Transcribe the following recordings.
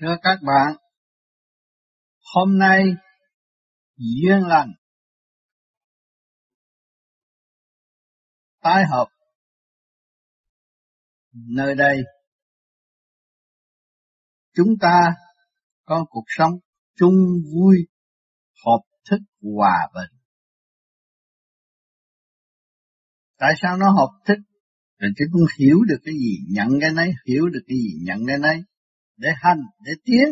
Thưa các bạn, hôm nay duyên lành tái hợp nơi đây. Chúng ta có cuộc sống chung vui hợp thức hòa bình. Tại sao nó hợp thức? Rồi chúng cũng hiểu được cái gì nhận cái nấy hiểu được cái gì nhận cái nấy để hành, để tiến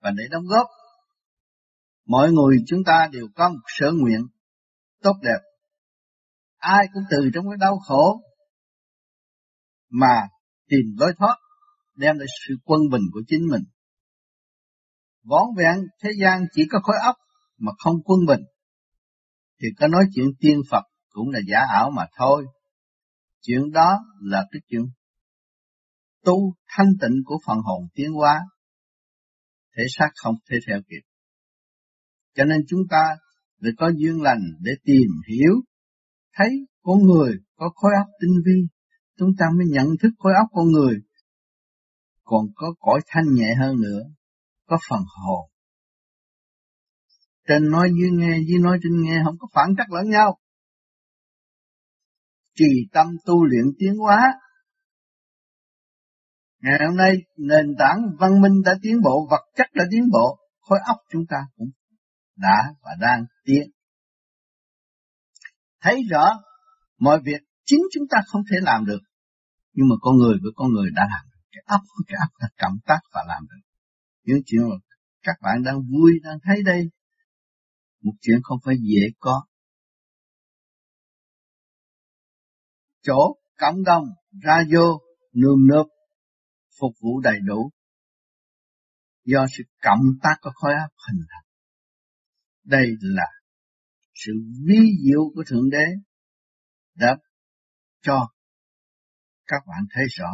và để đóng góp. Mọi người chúng ta đều có một sở nguyện tốt đẹp. Ai cũng từ trong cái đau khổ mà tìm lối thoát, đem lại sự quân bình của chính mình. Vón vẹn thế gian chỉ có khối óc mà không quân bình, thì có nói chuyện tiên Phật cũng là giả ảo mà thôi. Chuyện đó là cái chuyện tu thanh tịnh của phần hồn tiến hóa, thể xác không thể theo kịp. Cho nên chúng ta phải có duyên lành để tìm hiểu, thấy con người có khối óc tinh vi, chúng ta mới nhận thức khối óc con người còn có cõi thanh nhẹ hơn nữa, có phần hồn. Trên nói dưới nghe dưới nói trên nghe không có phản trắc lẫn nhau. Trì tâm tu luyện tiến hóa Ngày hôm nay nền tảng văn minh đã tiến bộ, vật chất đã tiến bộ, khối óc chúng ta cũng đã và đang tiến. Thấy rõ mọi việc chính chúng ta không thể làm được, nhưng mà con người với con người đã làm được. Cái óc với cái óc đã cảm tác và làm được. Những chuyện mà các bạn đang vui, đang thấy đây, một chuyện không phải dễ có. Chỗ cộng đồng ra vô nườm nượp phục vụ đầy đủ do sự cộng tác của khối óc hình thành. Đây là sự vi diệu của Thượng Đế đã cho các bạn thấy rõ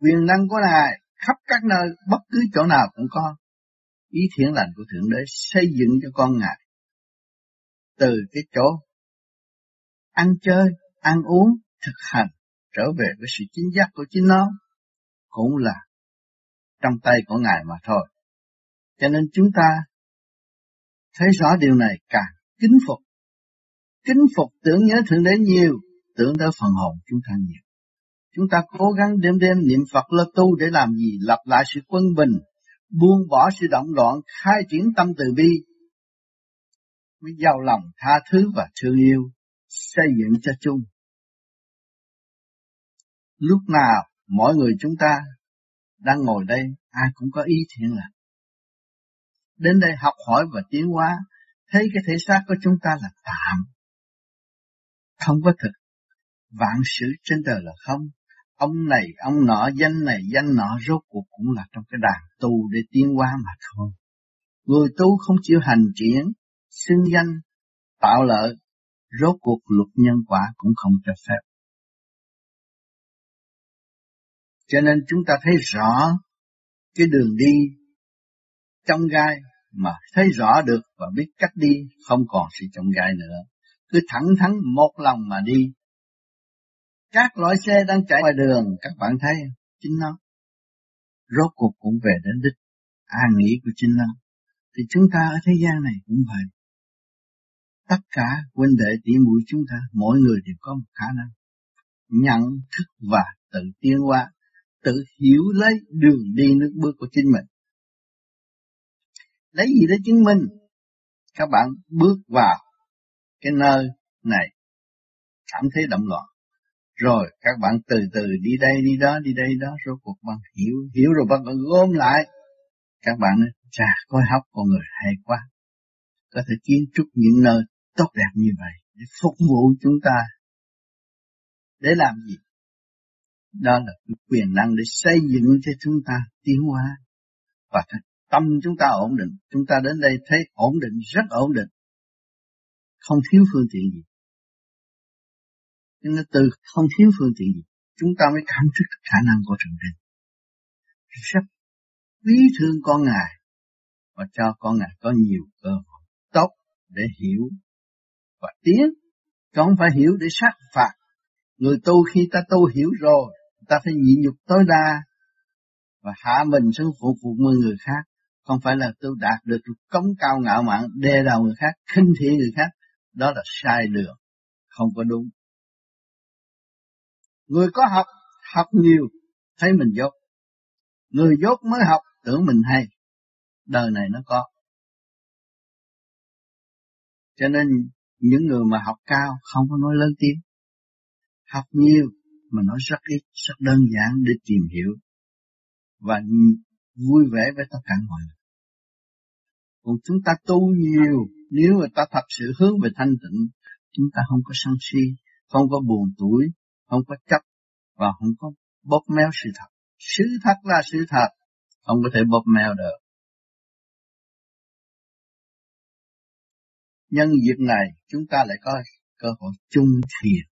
quyền năng của Ngài khắp các nơi, bất cứ chỗ nào cũng có. Ý thiện lành của Thượng Đế xây dựng cho con Ngài. Từ cái chỗ ăn chơi, ăn uống, thực hành, trở về với sự chính giác của chính nó, cũng là trong tay của Ngài mà thôi. Cho nên chúng ta thấy rõ điều này càng kính phục. Kính phục tưởng nhớ Thượng Đế nhiều, tưởng tới phần hồn chúng ta nhiều. Chúng ta cố gắng đêm đêm niệm Phật lo tu để làm gì? Lập lại sự quân bình, buông bỏ sự động loạn, khai triển tâm từ bi, mới giàu lòng tha thứ và thương yêu, xây dựng cho chung. Lúc nào mỗi người chúng ta đang ngồi đây, ai cũng có ý thiện lành. Đến đây học hỏi và tiến hóa, thấy cái thể xác của chúng ta là tạm, không có thực. Vạn sự trên đời là không. Ông này, ông nọ, danh này, danh nọ, rốt cuộc cũng là trong cái đàn tu để tiến hóa mà thôi. Người tu không chịu hành triển, xưng danh, tạo lợi, rốt cuộc luật nhân quả cũng không cho phép. Cho nên chúng ta thấy rõ cái đường đi trong gai mà thấy rõ được và biết cách đi không còn sự trong gai nữa. Cứ thẳng thắn một lòng mà đi. Các loại xe đang chạy ngoài đường các bạn thấy chính nó. Rốt cuộc cũng về đến đích an nghỉ của chính nó. Thì chúng ta ở thế gian này cũng vậy. Tất cả huynh đệ tỷ muội chúng ta, mỗi người đều có một khả năng nhận thức và tự tiến hóa tự hiểu lấy đường đi nước bước của chính mình. Lấy gì để chứng minh? Các bạn bước vào cái nơi này cảm thấy động loạn. Rồi các bạn từ từ đi đây đi đó đi đây đó rồi cuộc bạn hiểu hiểu rồi bạn gom lại. Các bạn nói, chà coi học con người hay quá. Có thể kiến trúc những nơi tốt đẹp như vậy để phục vụ chúng ta. Để làm gì? Đó là quyền năng để xây dựng cho chúng ta tiến hóa và tâm chúng ta ổn định. Chúng ta đến đây thấy ổn định, rất ổn định. Không thiếu phương tiện gì. Nhưng từ không thiếu phương tiện gì, chúng ta mới cảm thức khả năng của Thượng Đế. Rất quý thương con Ngài và cho con Ngài có nhiều cơ hội tốt để hiểu và tiến. Chứ không phải hiểu để sát phạt. Người tu khi ta tu hiểu rồi ta phải nhịn nhục tối đa và hạ mình xuống phục vụ người khác. Không phải là tôi đạt được cống cao ngạo mạn đe đầu người khác, khinh thị người khác. Đó là sai đường không có đúng. Người có học học nhiều, thấy mình dốt. Người dốt mới học, tưởng mình hay. Đời này nó có. Cho nên, những người mà học cao, không có nói lớn tiếng. Học nhiều mà nói rất ít, rất đơn giản để tìm hiểu và vui vẻ với tất cả mọi người. Còn chúng ta tu nhiều, nếu mà ta thật sự hướng về thanh tịnh, chúng ta không có sân si, không có buồn tuổi, không có chấp và không có bóp méo sự thật. Sự thật là sự thật, không có thể bóp méo được. Nhân dịp này, chúng ta lại có cơ hội chung thiền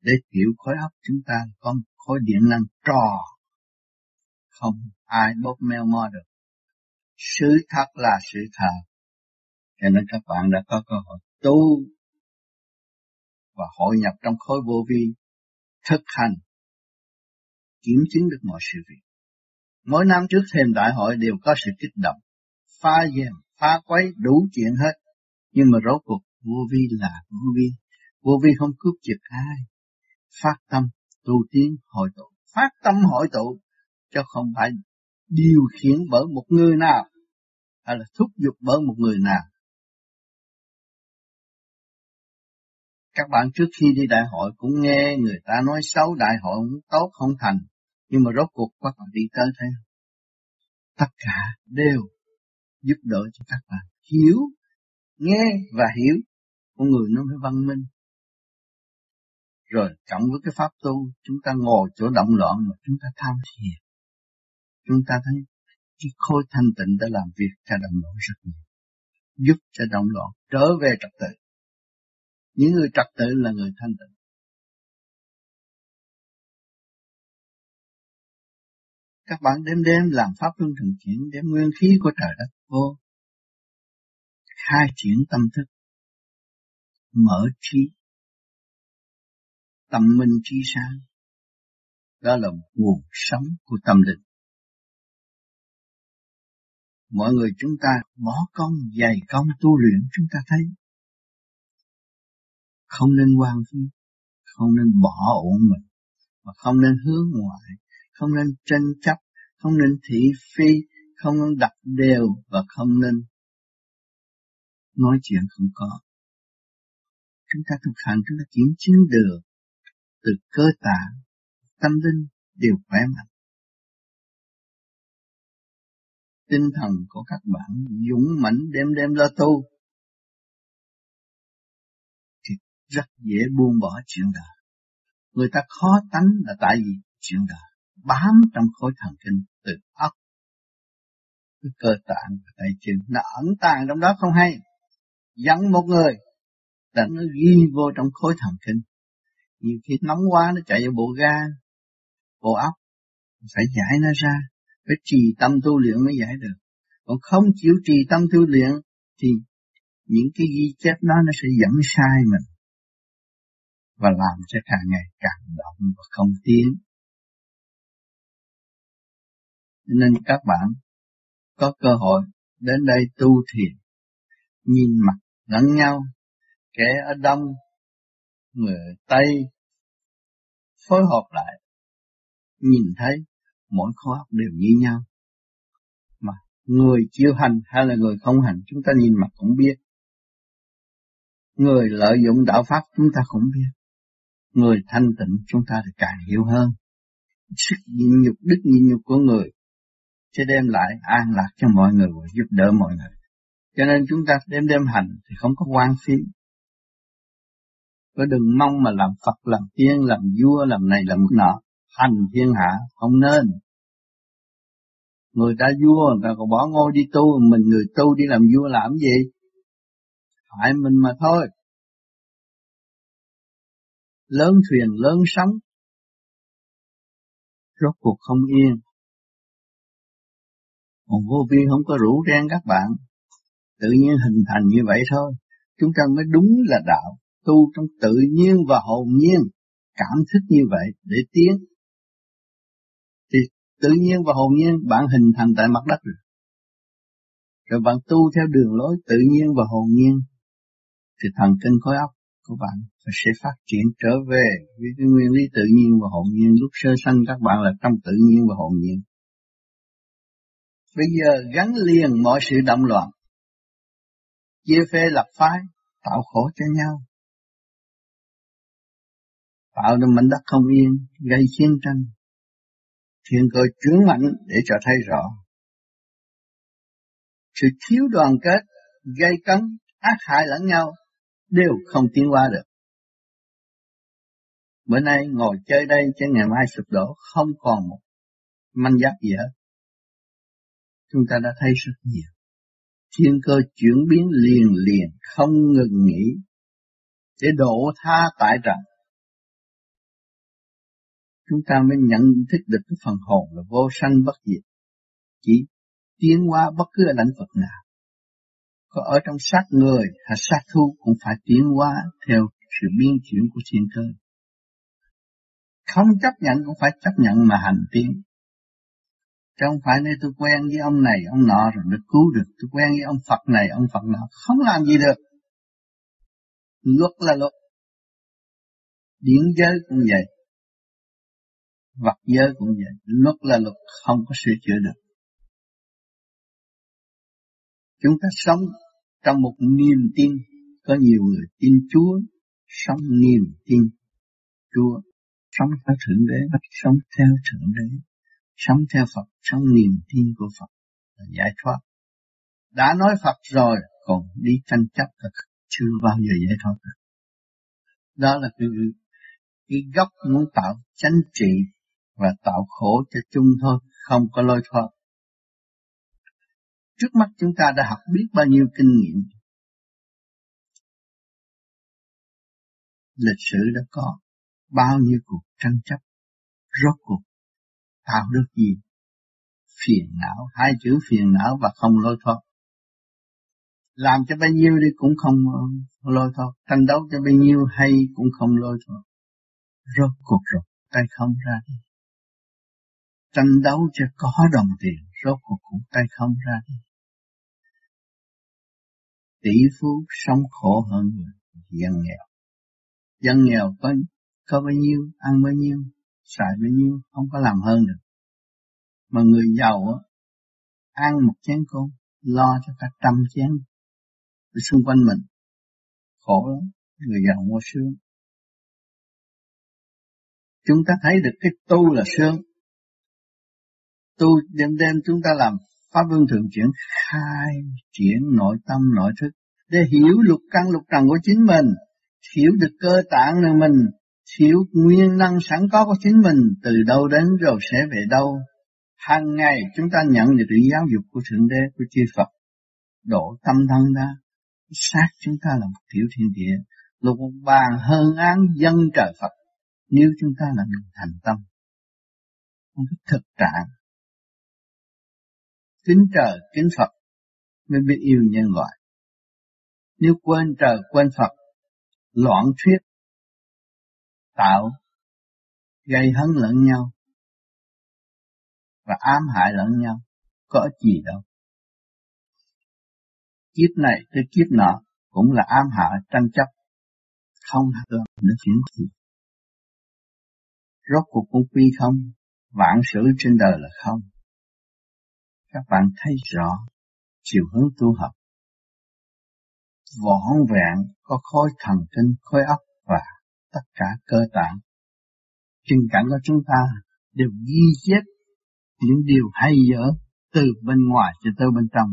để chịu khối óc chúng ta có một khối điện năng trò. Không ai bóp meo mo được. Sự thật là sự thật. Cho nên các bạn đã có cơ hội tu và hội nhập trong khối vô vi, thực hành, kiểm chứng được mọi sự việc. Mỗi năm trước thêm đại hội đều có sự kích động, phá dèm, phá quấy, đủ chuyện hết. Nhưng mà rốt cuộc vô vi là vô vi. Vô vi không cướp giật ai phát tâm tu tiến hội tụ. Phát tâm hội tụ cho không phải điều khiển bởi một người nào, hay là thúc giục bởi một người nào. Các bạn trước khi đi đại hội cũng nghe người ta nói xấu đại hội không tốt, không thành. Nhưng mà rốt cuộc các bạn đi tới thế tất cả đều giúp đỡ cho các bạn. Hiểu, nghe và hiểu con người nó mới văn minh rồi cộng với cái pháp tu, chúng ta ngồi chỗ động loạn mà chúng ta tham thiền. Chúng ta thấy cái khối thanh tịnh đã làm việc cho động loạn rất nhiều, giúp cho động loạn trở về trật tự. Những người trật tự là người thanh tịnh. Các bạn đêm đêm làm pháp luân thường chuyển, đem nguyên khí của trời đất vô, khai triển tâm thức, mở trí tâm minh trí sáng. Đó là nguồn sống của tâm linh. Mọi người chúng ta bỏ công, dày công, tu luyện, chúng ta thấy không nên quan phí, không nên bỏ ổn mình, mà không nên hướng ngoại, không nên tranh chấp, không nên thị phi, không nên đặt đều và không nên nói chuyện không có. Chúng ta thực hành, chúng ta kiểm chứng được từ cơ tạng tâm linh đều khỏe mạnh. Tinh thần của các bạn dũng mãnh đêm đêm lo tu thì rất dễ buông bỏ chuyện đời. Người ta khó tánh là tại vì chuyện đời bám trong khối thần kinh từ óc cái cơ tạng và tay chân. Nó ẩn tàng trong đó không hay. Dẫn một người là nó ghi vô trong khối thần kinh nhiều khi nóng quá nó chạy vào bộ gan bộ óc phải giải nó ra. Phải trì tâm tu luyện mới giải được. Còn không chịu trì tâm tu luyện thì những cái ghi chép đó nó sẽ dẫn sai mình. Và làm cho càng ngày càng động và không tiến. Nên các bạn có cơ hội đến đây tu thiền, nhìn mặt lẫn nhau, kẻ ở đông người tây phối hợp lại, nhìn thấy mỗi khóa học đều như nhau. Mà người chịu hành hay là người không hành, chúng ta nhìn mặt cũng biết. Người lợi dụng đạo pháp, chúng ta cũng biết. Người thanh tịnh, chúng ta thì càng hiểu hơn. Sức nhịn nhục, đức nhịn nhục của người sẽ đem lại an lạc cho mọi người và giúp đỡ mọi người. Cho nên chúng ta đêm đêm hành thì không có quan phí có đừng mong mà làm Phật, làm tiên, làm vua, làm này, làm nọ. Hành thiên hạ, không nên. Người ta vua, người ta còn bỏ ngôi đi tu, mình người tu đi làm vua làm gì? Hại mình mà thôi. Lớn thuyền, lớn sóng. Rốt cuộc không yên. Còn vô vi không có rủ ren các bạn. Tự nhiên hình thành như vậy thôi. Chúng ta mới đúng là đạo tu trong tự nhiên và hồn nhiên cảm thức như vậy để tiến thì tự nhiên và hồn nhiên bạn hình thành tại mặt đất rồi. Rồi bạn tu theo đường lối tự nhiên và hồn nhiên thì thần kinh khối óc của bạn sẽ phát triển trở về với cái nguyên lý tự nhiên và hồn nhiên lúc sơ sanh các bạn là trong tự nhiên và hồn nhiên. Bây giờ gắn liền mọi sự động loạn, chia phê lập phái, tạo khổ cho nhau, tạo nên mảnh đất không yên, gây chiến tranh, thiên cơ chuyển mạnh để cho thấy rõ. Sự thiếu đoàn kết, gây cấn, ác hại lẫn nhau đều không tiến qua được. Bữa nay ngồi chơi đây cho ngày mai sụp đổ không còn một manh giáp gì hết. Chúng ta đã thấy rất nhiều. Thiên cơ chuyển biến liền liền không ngừng nghỉ để độ tha tại trận Chúng ta mới nhận thức được cái phần hồn là vô sanh bất diệt. Chỉ tiến hóa bất cứ ở lãnh vực nào có ở trong xác người hay sát thu cũng phải tiến hóa theo sự biến chuyển của thiên cơ. Không chấp nhận cũng phải chấp nhận mà hành tiến. Chứ không phải nơi tôi quen với ông này, ông nọ rồi được cứu được. Tôi quen với ông Phật này, ông Phật nọ. Không làm gì được. Luật là luật. Điển giới cũng vậy. Vật giới cũng vậy. Luật là luật, không có sửa chữa được. Chúng ta sống trong một niềm tin, có nhiều người tin Chúa, sống niềm tin Chúa, sống theo Thượng Đế, sống theo Thượng Đế, sống theo Phật, sống niềm tin của Phật là giải thoát. Đã nói Phật rồi, còn đi tranh chấp là chưa bao giờ giải thoát được. Đó là cái, cái gốc muốn tạo chánh trị và tạo khổ cho chung thôi, không có lối thoát. Trước mắt chúng ta đã học biết bao nhiêu kinh nghiệm. Lịch sử đã có bao nhiêu cuộc tranh chấp, rốt cuộc tạo được gì? Phiền não, hai chữ phiền não và không lối thoát. Làm cho bao nhiêu đi cũng không lôi thoát, tranh đấu cho bao nhiêu hay cũng không lôi thoát. Rốt cuộc rồi, tay không ra đi. Tranh đấu cho có đồng tiền, rốt cuộc cũng tay không ra đi tỷ phú sống khổ hơn người dân nghèo. Dân nghèo có có bao nhiêu, ăn bao nhiêu, xài bao nhiêu, không có làm hơn được. Mà người giàu ăn một chén cơm, lo cho cả trăm chén xung quanh mình. Khổ lắm, người giàu mua sướng. Chúng ta thấy được cái tu là sướng. Tu đêm đêm chúng ta làm Pháp Luân Thường chuyển khai triển nội tâm nội thức để hiểu lục căn lục trần của chính mình, hiểu được cơ tạng của mình, hiểu nguyên năng sẵn có của chính mình từ đâu đến rồi sẽ về đâu. Hàng ngày chúng ta nhận được sự giáo dục của Thượng Đế, của chư Phật, độ tâm thân ra, sát chúng ta là một tiểu thiên địa, lục bàn hơn án dân trời Phật, nếu chúng ta là người thành tâm. Không thực trạng kính trời kính Phật mới biết yêu nhân loại. Nếu quên trời quên Phật, loạn thuyết, tạo, gây hấn lẫn nhau, và ám hại lẫn nhau, có ích gì đâu. Kiếp này tới kiếp nọ cũng là ám hại tranh chấp, không được nữa chuyện gì. Rốt cuộc cũng quy không, vạn sự trên đời là không các bạn thấy rõ chiều hướng tu học. Võn vẹn có khối thần kinh, khối óc và tất cả cơ tạng. Chân cảnh của chúng ta đều ghi chép những điều hay dở từ bên ngoài cho tới bên trong.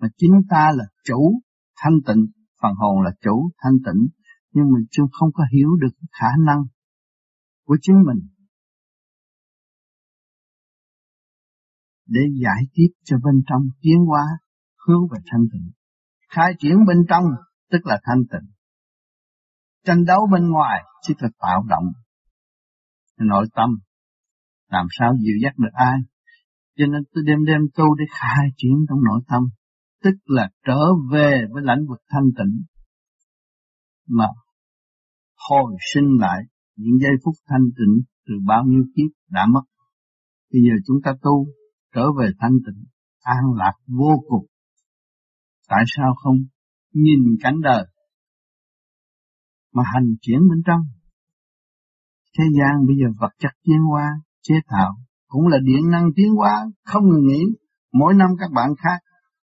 Mà chính ta là chủ thanh tịnh, phần hồn là chủ thanh tịnh, nhưng mình chưa không có hiểu được khả năng của chính mình để giải tiếp cho bên trong tiến hóa, hướng về thanh tịnh. Khai triển bên trong, tức là thanh tịnh. Tranh đấu bên ngoài, chỉ là tạo động nội tâm. Làm sao dịu dắt được ai? Cho nên tôi đêm đêm tu để khai triển trong nội tâm. Tức là trở về với lãnh vực thanh tịnh. Mà hồi sinh lại, những giây phút thanh tịnh từ bao nhiêu kiếp đã mất Bây giờ chúng ta tu trở về thanh tịnh, an lạc vô cùng. Tại sao không nhìn cảnh đời mà hành chuyển bên trong? Thế gian bây giờ vật chất tiến hóa, chế tạo, cũng là điện năng tiến hóa, không ngừng nghỉ. Mỗi năm các bạn khác,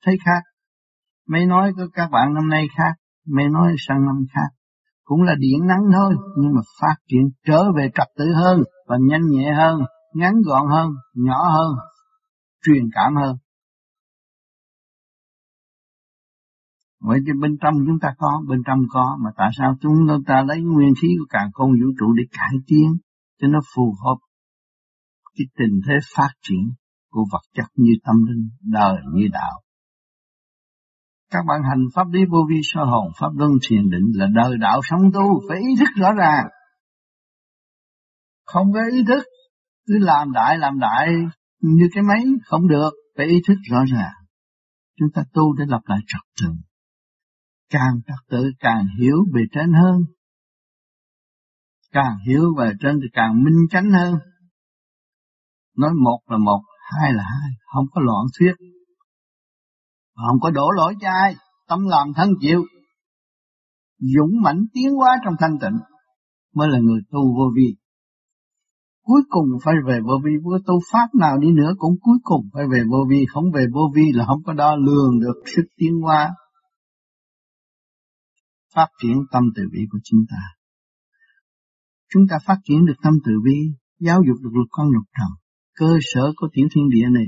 thấy khác. Mấy nói của các bạn năm nay khác, mấy nói sang năm khác. Cũng là điện năng thôi, nhưng mà phát triển trở về trật tự hơn, và nhanh nhẹ hơn, ngắn gọn hơn, nhỏ hơn, truyền cảm hơn. Vậy thì bên trong chúng ta có, bên trong có, mà tại sao chúng ta lấy nguyên khí của càng không vũ trụ để cải tiến, cho nó phù hợp cái tình thế phát triển của vật chất như tâm linh, đời như đạo. Các bạn hành pháp lý vô vi sơ hồn, pháp luân thiền định là đời đạo sống tu, phải ý thức rõ ràng. Không có ý thức, cứ làm đại làm đại như cái máy, không được, phải ý thức rõ ràng. Chúng ta tu để lập lại trật tự. Càng trật tự càng hiểu về trên hơn. Càng hiểu về trên thì càng minh chánh hơn. Nói một là một, hai là hai, không có loạn thuyết. Không có đổ lỗi cho ai, tâm làm thân chịu. Dũng mãnh tiến hóa trong thanh tịnh mới là người tu vô vi. Cuối cùng phải về vô vi, với tu pháp nào đi nữa cũng cuối cùng phải về vô vi, không về vô vi là không có đo lường được sức tiến hóa. Phát triển tâm từ bi của chúng ta. Chúng ta phát triển được tâm từ bi, giáo dục được luật con lục trần, cơ sở của tiểu thiên địa này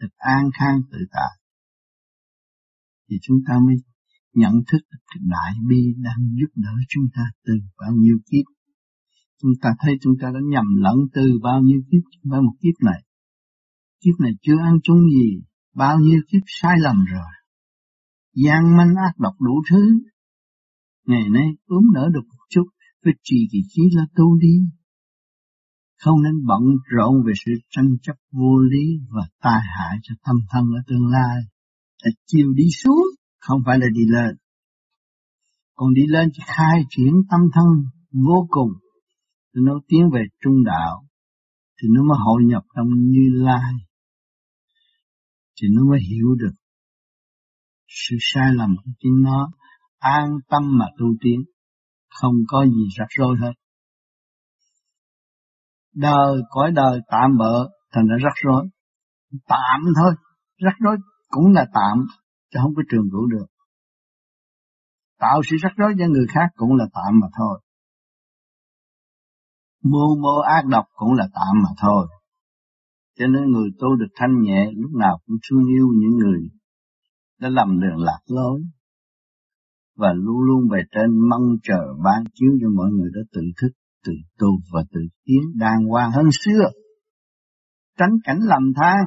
được an khang tự tại thì chúng ta mới nhận thức được cái đại bi đang giúp đỡ chúng ta từ bao nhiêu kiếp. Chúng ta thấy chúng ta đã nhầm lẫn từ bao nhiêu kiếp với một kiếp này. Kiếp này chưa ăn chung gì, bao nhiêu kiếp sai lầm rồi. gian manh ác độc đủ thứ. Ngày nay ốm nở được một chút, phải trì kỳ chí là tu đi. Không nên bận rộn về sự tranh chấp vô lý và tai hại cho tâm thân ở tương lai là chiều đi xuống, không phải là đi lên. Còn đi lên chỉ khai triển tâm thân vô cùng, thì nó tiến về trung đạo, thì nó mới hội nhập trong như lai, thì nó mới hiểu được sự sai lầm của chính nó, an tâm mà tu tiến, không có gì rắc rối hết. Đời, cõi đời tạm bợ thành ra rắc rối. Tạm thôi, rắc rối cũng là tạm, chứ không có trường cửu được. Tạo sự rắc rối cho người khác cũng là tạm mà thôi. Mưu mô ác độc cũng là tạm mà thôi. Cho nên người tu được thanh nhẹ lúc nào cũng thương yêu những người đã lầm đường lạc lối. Và luôn luôn về trên mong chờ ban chiếu cho mọi người đã tự thức, tự tu và tự tiến đàng hoàng hơn xưa. Tránh cảnh lầm than,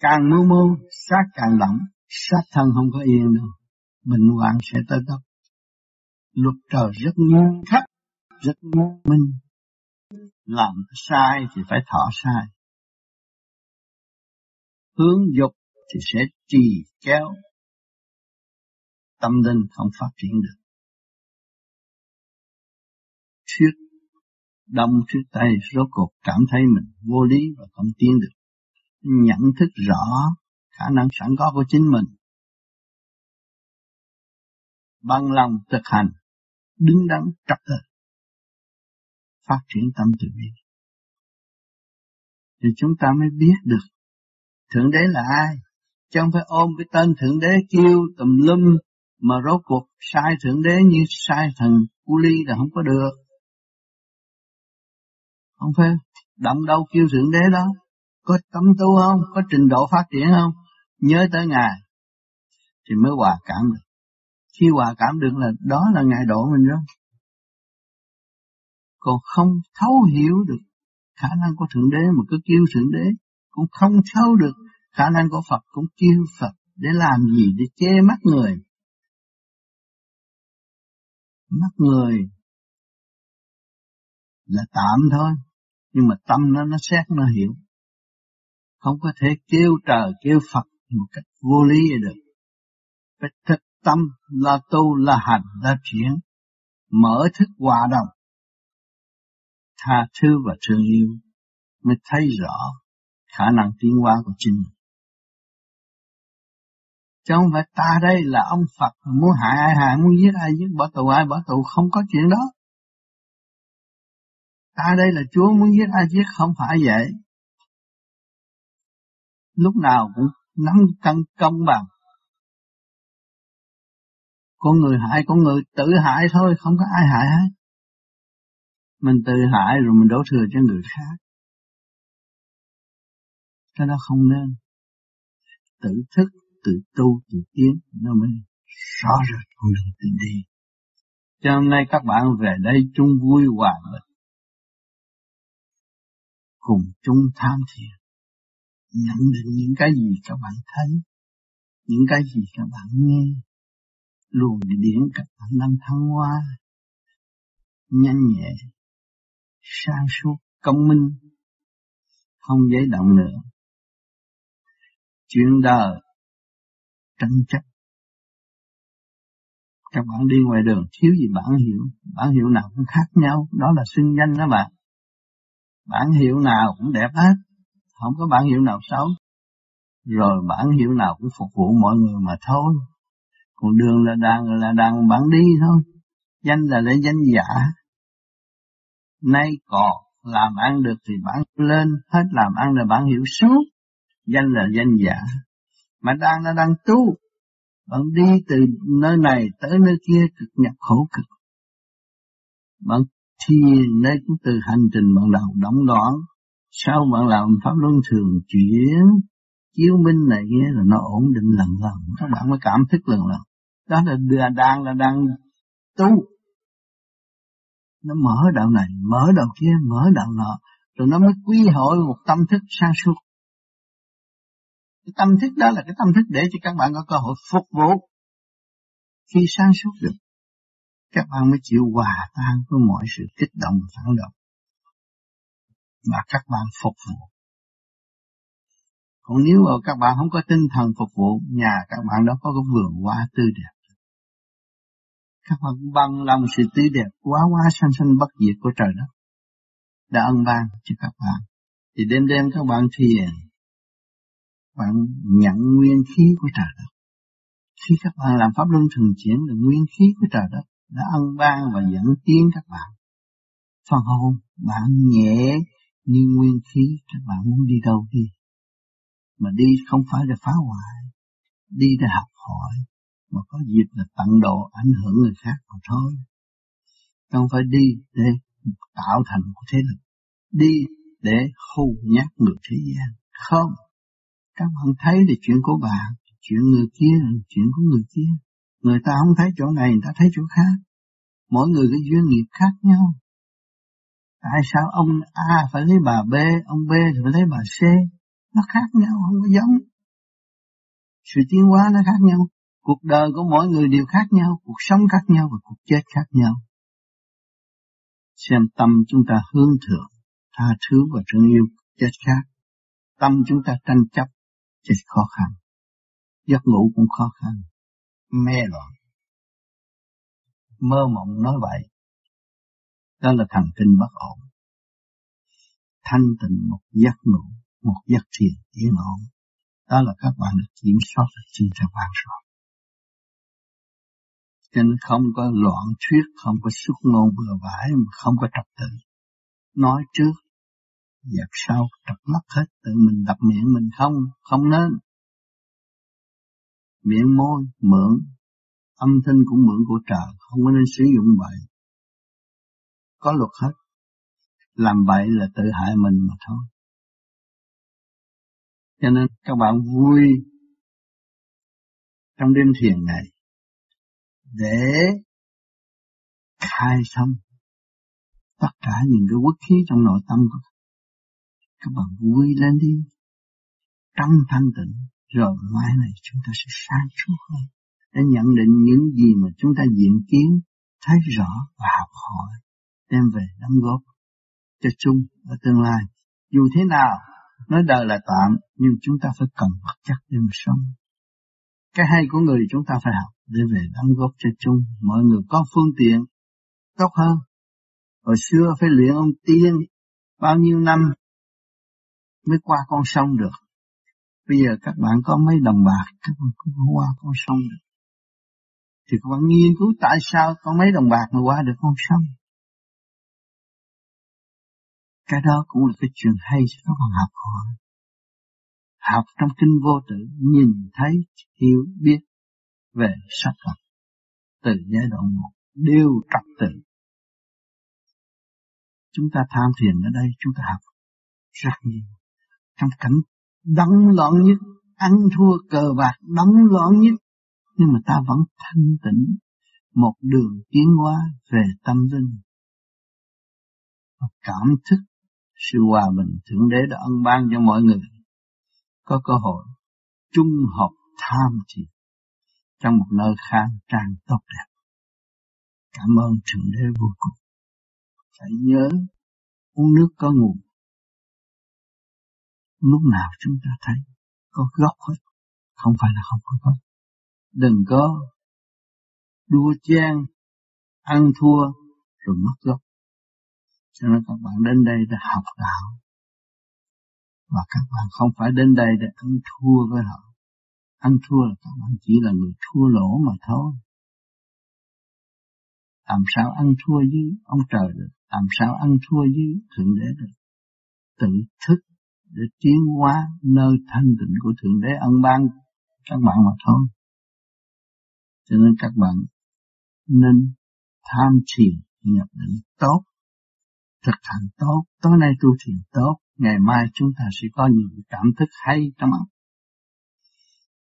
càng mưu mô sát càng lỏng, sát thân không có yên đâu. Bệnh hoạn sẽ tới đó. Luật trời rất nghiêm khắc rất nghiêm minh làm sai thì phải thọ sai. Hướng dục thì sẽ trì kéo. Tâm linh không phát triển được. Thuyết đông thuyết tây rốt cuộc cảm thấy mình vô lý và không tiến được. Nhận thức rõ khả năng sẵn có của chính mình. Bằng lòng thực hành, đứng đắn trật tự, phát triển tâm từ bi. Thì chúng ta mới biết được Thượng Đế là ai, chứ không phải ôm cái tên Thượng Đế kêu tùm lum mà rốt cuộc sai Thượng Đế như sai thần Cu Ly là không có được. Không phải động đâu kêu Thượng Đế đó, có tâm tu không? Có trình độ phát triển không? Nhớ tới Ngài thì mới hòa cảm được. Khi hòa cảm được là đó là Ngài độ mình rồi. Còn không thấu hiểu được khả năng của Thượng Đế mà cứ kêu Thượng Đế, cũng không thấu được khả năng của Phật cũng kêu Phật để làm gì để che mắt người. Mắt người là tạm thôi, nhưng mà tâm nó nó xét nó hiểu không có thể kêu trời kêu Phật một cách vô lý vậy được. Phải thực tâm là tu là hành là chuyển, mở thức hòa đồng, tha thứ và thương yêu mới thấy rõ khả năng tiến hóa của chính mình. Chứ không phải ta đây là ông Phật muốn hại ai hại, muốn giết ai giết, bỏ tù ai bỏ tù, không có chuyện đó. Ta đây là Chúa muốn giết ai giết, không phải vậy. Lúc nào cũng nắm cân công bằng. Con người hại con người tự hại thôi, không có ai hại hết. Mình tự hại rồi mình đổ thừa cho người khác. Cái đó không nên. Tự thức, tự tu, tự tiến, nó mới rõ rệt con đường tự đi. Cho hôm nay các bạn về đây chung vui hòa bình. Cùng chung tham thiền. Nhận định những cái gì các bạn thấy, những cái gì các bạn nghe, luồng điển các bạn đang thăng hoa, nhanh nhẹ, sang suốt, công minh, không dễ động nữa. Chuyện đời, tranh chấp. Các bạn đi ngoài đường thiếu gì bản hiệu, bản hiệu nào cũng khác nhau, đó là xưng danh đó bạn. Bản hiệu nào cũng đẹp hết, không có bản hiệu nào xấu. Rồi bản hiệu nào cũng phục vụ mọi người mà thôi. Còn đường là đàn là đàn bạn đi thôi. Danh là để danh giả. Nay còn làm ăn được thì bạn lên, hết làm ăn là bạn hiểu suốt. Danh là danh giả. Mà đang là đang tu. Bạn đi từ nơi này tới nơi kia cực nhập khổ cực. Bạn thiền nơi cũng từ hành trình bạn đầu đóng đoạn. Sau bạn làm pháp luân thường chuyển chiếu minh này nghĩa là nó ổn định lần lần các bạn mới cảm thức lần lần đó là đang là đang tu nó mở đạo này, mở đạo kia, mở đạo nọ. Rồi nó mới quy hội một tâm thức sang suốt. Cái tâm thức đó là cái tâm thức để cho các bạn có cơ hội phục vụ. Khi sang suốt được, các bạn mới chịu hòa tan với mọi sự kích động, phản động. Mà các bạn phục vụ. Còn nếu mà các bạn không có tinh thần phục vụ, nhà các bạn đó có cái vườn hoa tươi đẹp các bạn bằng lòng sự tươi đẹp quá quá xanh xanh bất diệt của trời đất. Đã ân ban cho các bạn. Thì đêm đêm các bạn thiền. Bạn nhận nguyên khí của trời đất. Khi các bạn làm pháp luân thường chuyển là nguyên khí của trời đất, đã ân ban và dẫn tiến các bạn. Phần hồn, bạn nhẹ như nguyên khí, các bạn muốn đi đâu đi? Mà đi không phải là phá hoại, đi để học hỏi mà có dịp là tận độ ảnh hưởng người khác mà thôi. Không phải đi để tạo thành một thế lực. Đi để hù nhát người thế gian. Không. Các bạn thấy là chuyện của bạn, chuyện người kia là chuyện của người kia. Người ta không thấy chỗ này, người ta thấy chỗ khác. Mỗi người cái duyên nghiệp khác nhau. Tại sao ông A phải lấy bà B, ông B thì phải lấy bà C? Nó khác nhau, không có giống. Sự tiến hóa nó khác nhau. Cuộc đời của mỗi người đều khác nhau, cuộc sống khác nhau và cuộc chết khác nhau. Xem tâm chúng ta hướng thượng, tha thứ và thương yêu chết khác. Tâm chúng ta tranh chấp, chết khó khăn. Giấc ngủ cũng khó khăn. Mê loạn. Mơ mộng nói vậy. Đó là thần kinh bất ổn. Thanh tịnh một giấc ngủ, một giấc thiền yên ổn. Đó là các bạn được kiểm soát được chính trong quan rồi cho nên không có loạn thuyết, không có xuất ngôn bừa bãi, không có trật tự. Nói trước, dẹp sau, trật mất hết, tự mình đập miệng mình không, không nên. Miệng môi, mượn, âm thanh cũng mượn của trời, không có nên sử dụng vậy. Có luật hết. Làm vậy là tự hại mình mà thôi. Cho nên các bạn vui trong đêm thiền này để khai thông tất cả những cái quốc khí trong nội tâm của các bạn. Vui lên đi. Trong thanh tịnh, rồi mai này chúng ta sẽ sáng suốt hơn. Để nhận định những gì mà chúng ta diện kiến, thấy rõ và học hỏi, đem về đóng góp cho chung ở tương lai. Dù thế nào, nói đời là tạm, nhưng chúng ta phải cần vật chất để mà sống. Cái hay của người chúng ta phải học để về đóng góp cho chung. Mọi người có phương tiện tốt hơn. Hồi xưa phải luyện ông tiên bao nhiêu năm mới qua con sông được. Bây giờ các bạn có mấy đồng bạc, các bạn không qua con sông được. Thì các bạn nghiên cứu tại sao có mấy đồng bạc mà qua được con sông. Cái đó cũng là cái chuyện hay cho các bạn học hỏi. Học trong kinh vô tử nhìn thấy, hiểu, biết về sắc phật từ giai đoạn một đều trật tự. Chúng ta tham thiền ở đây, chúng ta học rất nhiều. Trong cảnh đắng loạn nhất, ăn thua cờ bạc đắng loạn nhất, nhưng mà ta vẫn thanh tịnh một đường tiến hóa về tâm linh. Cảm thức sự hòa bình Thượng Đế đã ân ban cho mọi người có cơ hội trung học tham thiền trong một nơi khang trang tốt đẹp. Cảm ơn Thượng Đế vô cùng. Phải nhớ uống nước có nguồn. Lúc nào chúng ta thấy có gốc hết, không phải là không có gốc. Đừng có đua chen, ăn thua rồi mất gốc. Cho nên các bạn đến đây để học đạo. Và các bạn không phải đến đây để ăn thua với họ. Ăn thua là các bạn chỉ là người thua lỗ mà thôi. Làm sao ăn thua với ông trời được? Làm sao ăn thua với Thượng Đế được? Tự thức để tiến hóa nơi thanh tịnh của Thượng Đế ân ban các bạn mà thôi. Cho nên các bạn nên tham thiền nhập định tốt, thực hành tốt, tối nay tu thiền tốt, ngày mai chúng ta sẽ có nhiều cảm thức hay trong óc.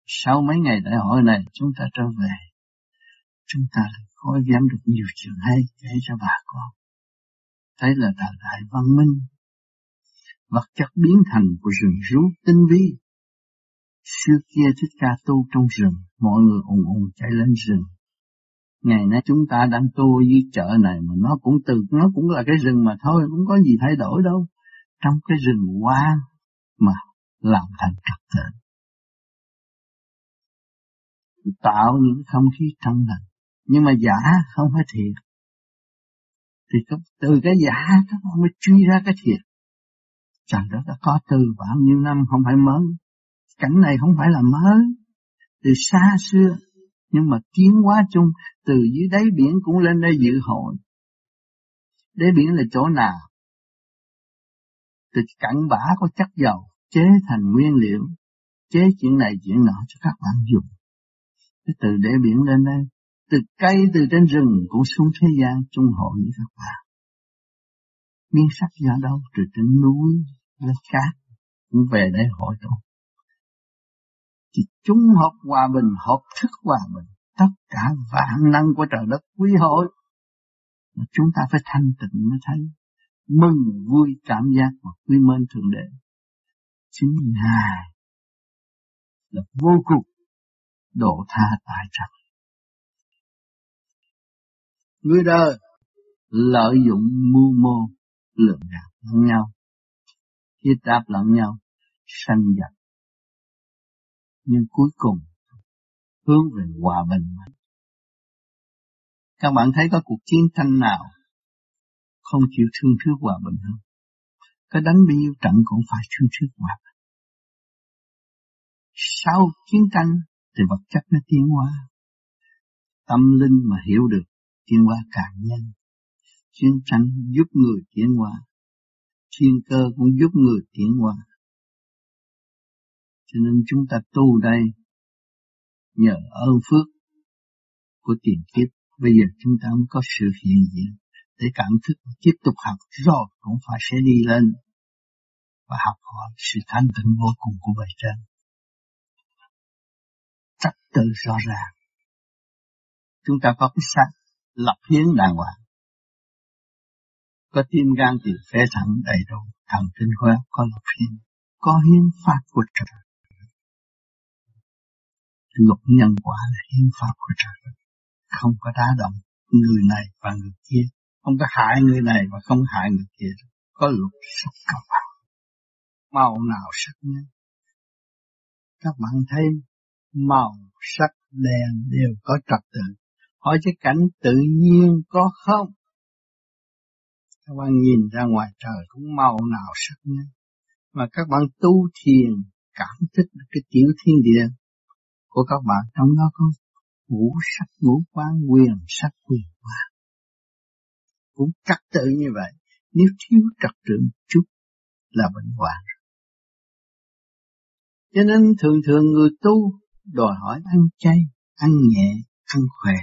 Sau mấy ngày đại hội này chúng ta trở về, chúng ta có ghém được nhiều chuyện hay kể cho bà con. Thấy là thời đại văn minh, vật chất biến thành của rừng rú tinh vi. Xưa kia thích ca tu trong rừng, mọi người ùng ùng chạy lên rừng. Ngày nay chúng ta đang tu với chợ này mà nó cũng từ, nó cũng là cái rừng mà thôi, cũng có gì thay đổi đâu. Trong cái rừng hoa mà làm thành trật tự. Tạo những không khí trong lành. Nhưng mà giả không phải thiệt. Thì từ cái giả các bạn mới truy ra cái thiệt. Chẳng đó đã có từ bao nhiêu năm, không phải mới. Cảnh này không phải là mới. Từ xa xưa, nhưng mà tiến hóa chung, từ dưới đáy biển cũng lên đây dự hội. Đáy biển là chỗ nào? Từ cặn bã có chất dầu, chế thành nguyên liệu, chế chuyện này chuyện nọ cho các bạn dùng từ đáy biển lên đây từ cây từ trên rừng cũng xuống thế gian trung hội với các bạn. Miếng sắc do đâu? Từ trên núi, lên cát, cũng về đây hội tụ. Thì chúng hợp hòa bình, hợp thức hòa bình, tất cả vạn năng của trời đất quy hội. Mà chúng ta phải thanh tịnh mới thấy, mừng vui cảm giác và quy mến Thượng Đế. Chính Ngài là vô cùng độ tha tại trần. Người đời lợi dụng mưu mô lường gạt lẫn nhau, hiếp đáp lẫn nhau, sanh giận. Nhưng cuối cùng hướng về hòa bình. Các bạn thấy có cuộc chiến tranh nào không chịu thương thước hòa bình không? Có đánh bao nhiêu trận cũng phải thương thước hòa bình. Sau chiến tranh thì vật chất nó tiến hóa. Tâm linh mà hiểu được tiến hóa càng nhanh. Chiến tranh giúp người tiến hóa, thiên cơ cũng giúp người tiến hóa. Cho nên chúng ta tu đây nhờ ơn phước của tiền kiếp. Bây giờ chúng ta mới có sự hiện diện để cảm thức tiếp tục học rồi cũng phải sẽ đi lên và học hỏi sự thanh tịnh vô cùng của bề trên. Trật tự rõ ràng. Chúng ta có cái xác lập hiến đàng hoàng. Có tim gan thì phế thẳng đầy đủ, thần kinh khóa có lập hiến, có hiến pháp của trời. Luật nhân quả là hiến pháp của trời. Không có đá động người này và người kia. Không có hại người này và không hại người kia. Có luật sắc công bằng. Màu nào sắc nhé. Các bạn thấy màu sắc đèn đều có trật tự hỏi cái cảnh tự nhiên có không? Các bạn nhìn ra ngoài trời cũng màu nào sắc nhé. mà các bạn tu thiền, cảm thức cái tiểu thiên địa của các bạn, trong đó có ngũ sắc, ngũ quan quyền sắc, quyền quan cũng trật tự như vậy nếu thiếu trật tự chút là bệnh hoạn cho nên thường thường người tu đòi hỏi ăn chay ăn nhẹ ăn khỏe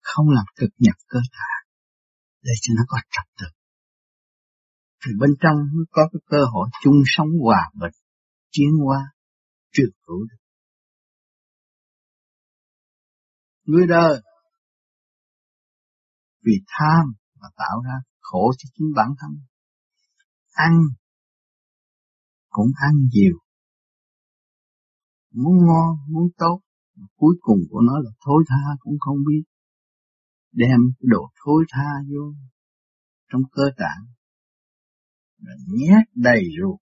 không làm cực nhập cơ thể để cho nó có trật tự. Thì bên trong mới có cái cơ hội chung sống hòa bình chiến qua, trường cửu được. Người đời vì tham mà tạo ra khổ cho chính bản thân. Ăn cũng ăn nhiều muốn ngon, muốn tốt. Cuối cùng của nó là thối tha cũng không biết. Đem cái đồ thối tha vô trong cơ tạng. Rồi nhét đầy ruột.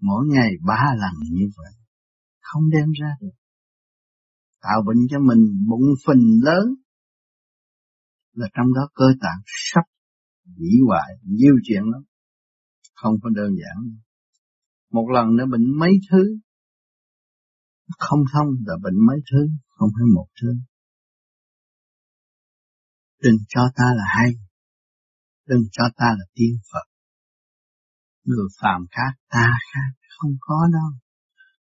Mỗi ngày ba lần như vậy, không đem ra được. Tạo bệnh cho mình bụng phình lớn. Là trong đó cơ tạng sắp dĩ hoại nhiều chuyện lắm. Không có đơn giản. Một lần nó bệnh mấy thứ không thông là bệnh mấy thứ, không phải một thứ. Đừng cho ta là hay, đừng cho ta là tiên Phật. Người phàm khác, ta khác, không có đâu.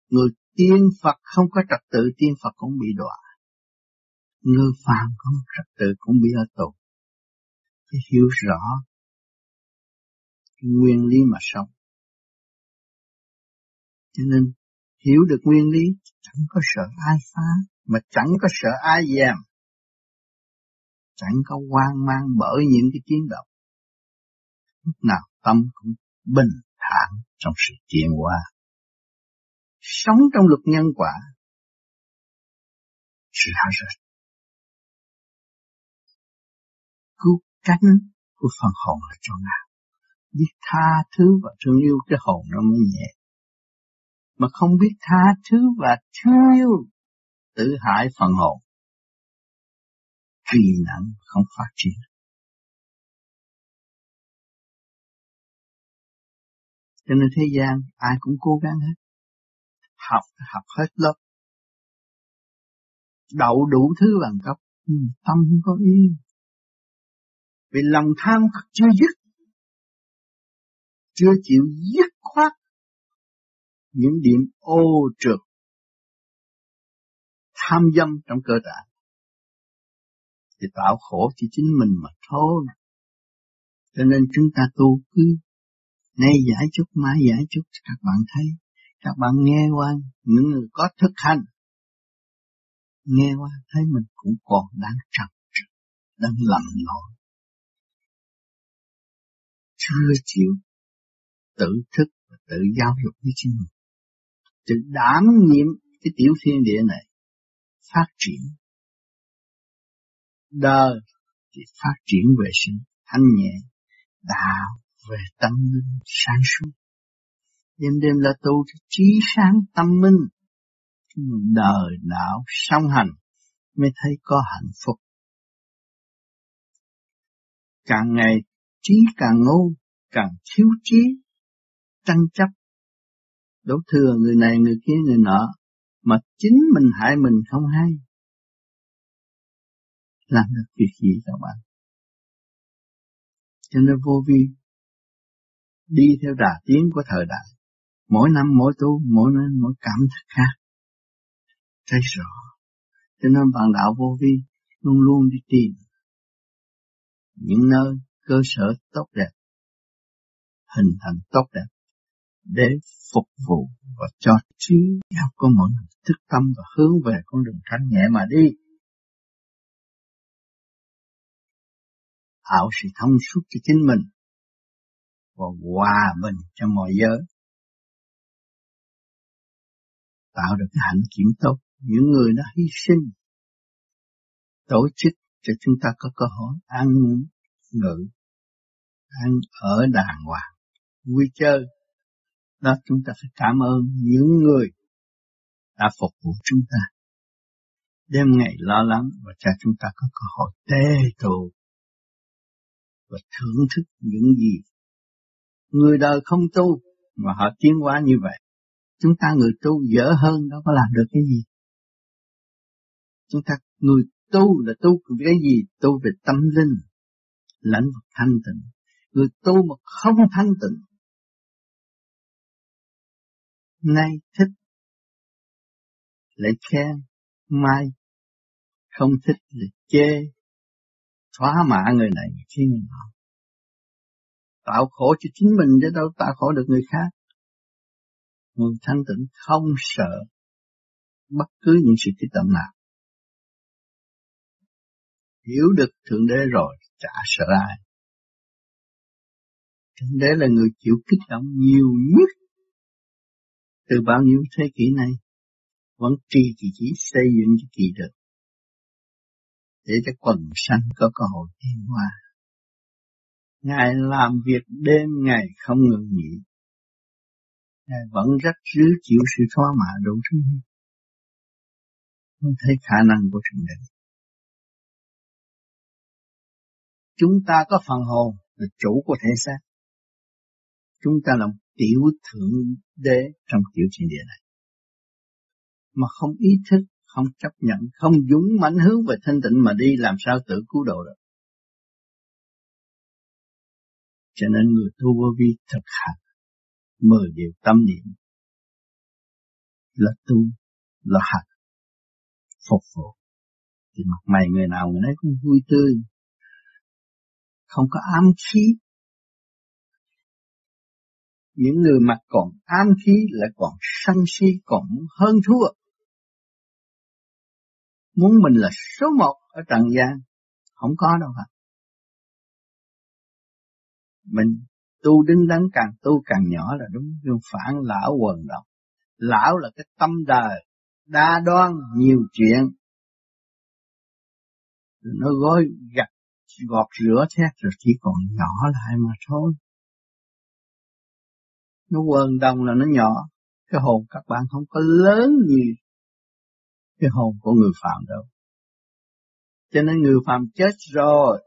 Người tiên Phật không có trật tự, tiên Phật cũng bị đọa. Người phàm không có trật tự cũng bị ở tù. Phải hiểu rõ nguyên lý mà sống. Cho nên hiểu được nguyên lý, chẳng có sợ ai phá, mà chẳng có sợ ai dèm. Chẳng có hoang mang bởi những cái tiếng động lúc nào tâm cũng bình thản trong sự tiến hóa. Sống trong luật nhân quả. Rõ rệt. Cứu cánh của phần hồn là chỗ nào? Biết tha thứ và thương yêu cái hồn nó mới nhẹ mà không biết tha thứ và thương yêu tự hại phần hồn. Kỳ nặng không phát triển. Cho nên thế gian ai cũng cố gắng hết. Học học hết lớp. Đậu đủ thứ bằng cấp ừ, tâm không có yên vì lòng tham chưa dứt, chưa chịu dứt khoát những điểm ô trượt tham dâm trong cơ thể thì tạo khổ cho chính mình mà thôi. Cho nên chúng ta tu cứ nay giải chút, mai giải chút. Các bạn thấy, các bạn nghe qua, những người có thực hành, nghe qua, thấy mình cũng còn đang trật đang lầm lỗi. Chưa chịu tự thức và tự giáo dục với chính mình tự đảm nhiệm cái tiểu thiên địa này phát triển. Đời thì phát triển về sự thanh nhẹ, đạo về tâm linh sáng suốt. Đêm đêm là tu trí sáng tâm minh. Đời đạo song hành mới thấy có hạnh phúc. Càng ngày trí càng ngu, càng thiếu trí, tranh chấp đổ thừa người này, người kia, người nọ, mà chính mình hại mình không hay. Làm được việc gì các bạn? Cho nên vô vi đi theo đà tiến của thời đại. Mỗi năm, mỗi tu, mỗi năm mỗi cảm thức khác. Thấy rõ. Cho nên bạn đạo vô vi luôn luôn đi tìm những nơi cơ sở tốt đẹp, hình thành tốt đẹp để phục vụ và cho trí óc của mọi người thức tâm và hướng về con đường thanh nhẹ mà đi. Tạo sự thông suốt cho chính mình và hòa bình cho mọi giới. Tạo được cái hạnh kiểm tốt, những người đã hy sinh, tổ chức cho chúng ta có cơ hội ăn ngự, ăn ở đàng hoàng, vui chơi, đó chúng ta phải cảm ơn những người đã phục vụ chúng ta. Đêm ngày lo lắng và cho chúng ta có cơ hội tê tụ và thưởng thức những gì Người đời không tu mà họ tiến hóa như vậy. Chúng ta người tu dở hơn đâu có làm được cái gì. Chúng ta người tu là tu cái gì? Tu về tâm linh, lãnh vực thanh tịnh. Người tu mà không thanh tịnh, nay thích lại khen, mai không thích lại chê, thỏa mạ người này chứ người nọ. Tạo khổ cho chính mình chứ đâu tạo khổ được người khác. Người thanh tịnh không sợ bất cứ những sự kích động nào. Hiểu được Thượng Đế rồi, chả sợ ai. Thượng Đế là người chịu kích động nhiều nhất từ bao nhiêu thế kỷ này vẫn trì kỳ chỉ xây dựng cái kỳ được để cho quần sanh có cơ hội tiến hóa. Ngài làm việc đêm ngày không ngừng nghỉ. Ngài vẫn rất rứ chịu sự thoá mạ đủ thứ. Không thấy khả năng của Thượng Đế. Chúng ta có phần hồn là chủ của thể xác. Chúng ta là tiểu thượng đế trong tiểu thiên địa này. Mà không ý thức không chấp nhận, không dũng mãnh hướng về thanh tịnh mà đi làm sao tự cứu độ được. Cho nên người tu vô vi thực hành mười điều tâm niệm là tu là hành phục vụ thì mặt mày người nào người nấy cũng vui tươi không có ám khí những người mặt còn am khí lại còn sân si, còn hơn thua. Muốn mình là số một ở trần gian, không có đâu hả? Mình tu đứng đắn càng tu càng nhỏ là đúng, nhưng phản lão quần động lão là cái tâm đời, đa đoan, nhiều chuyện. Nó gói gặt gọt rửa thét, rồi chỉ còn nhỏ lại mà thôi nó quần đông là nó nhỏ cái hồn các bạn không có lớn như cái hồn của người phạm đâu. Cho nên người phạm chết rồi,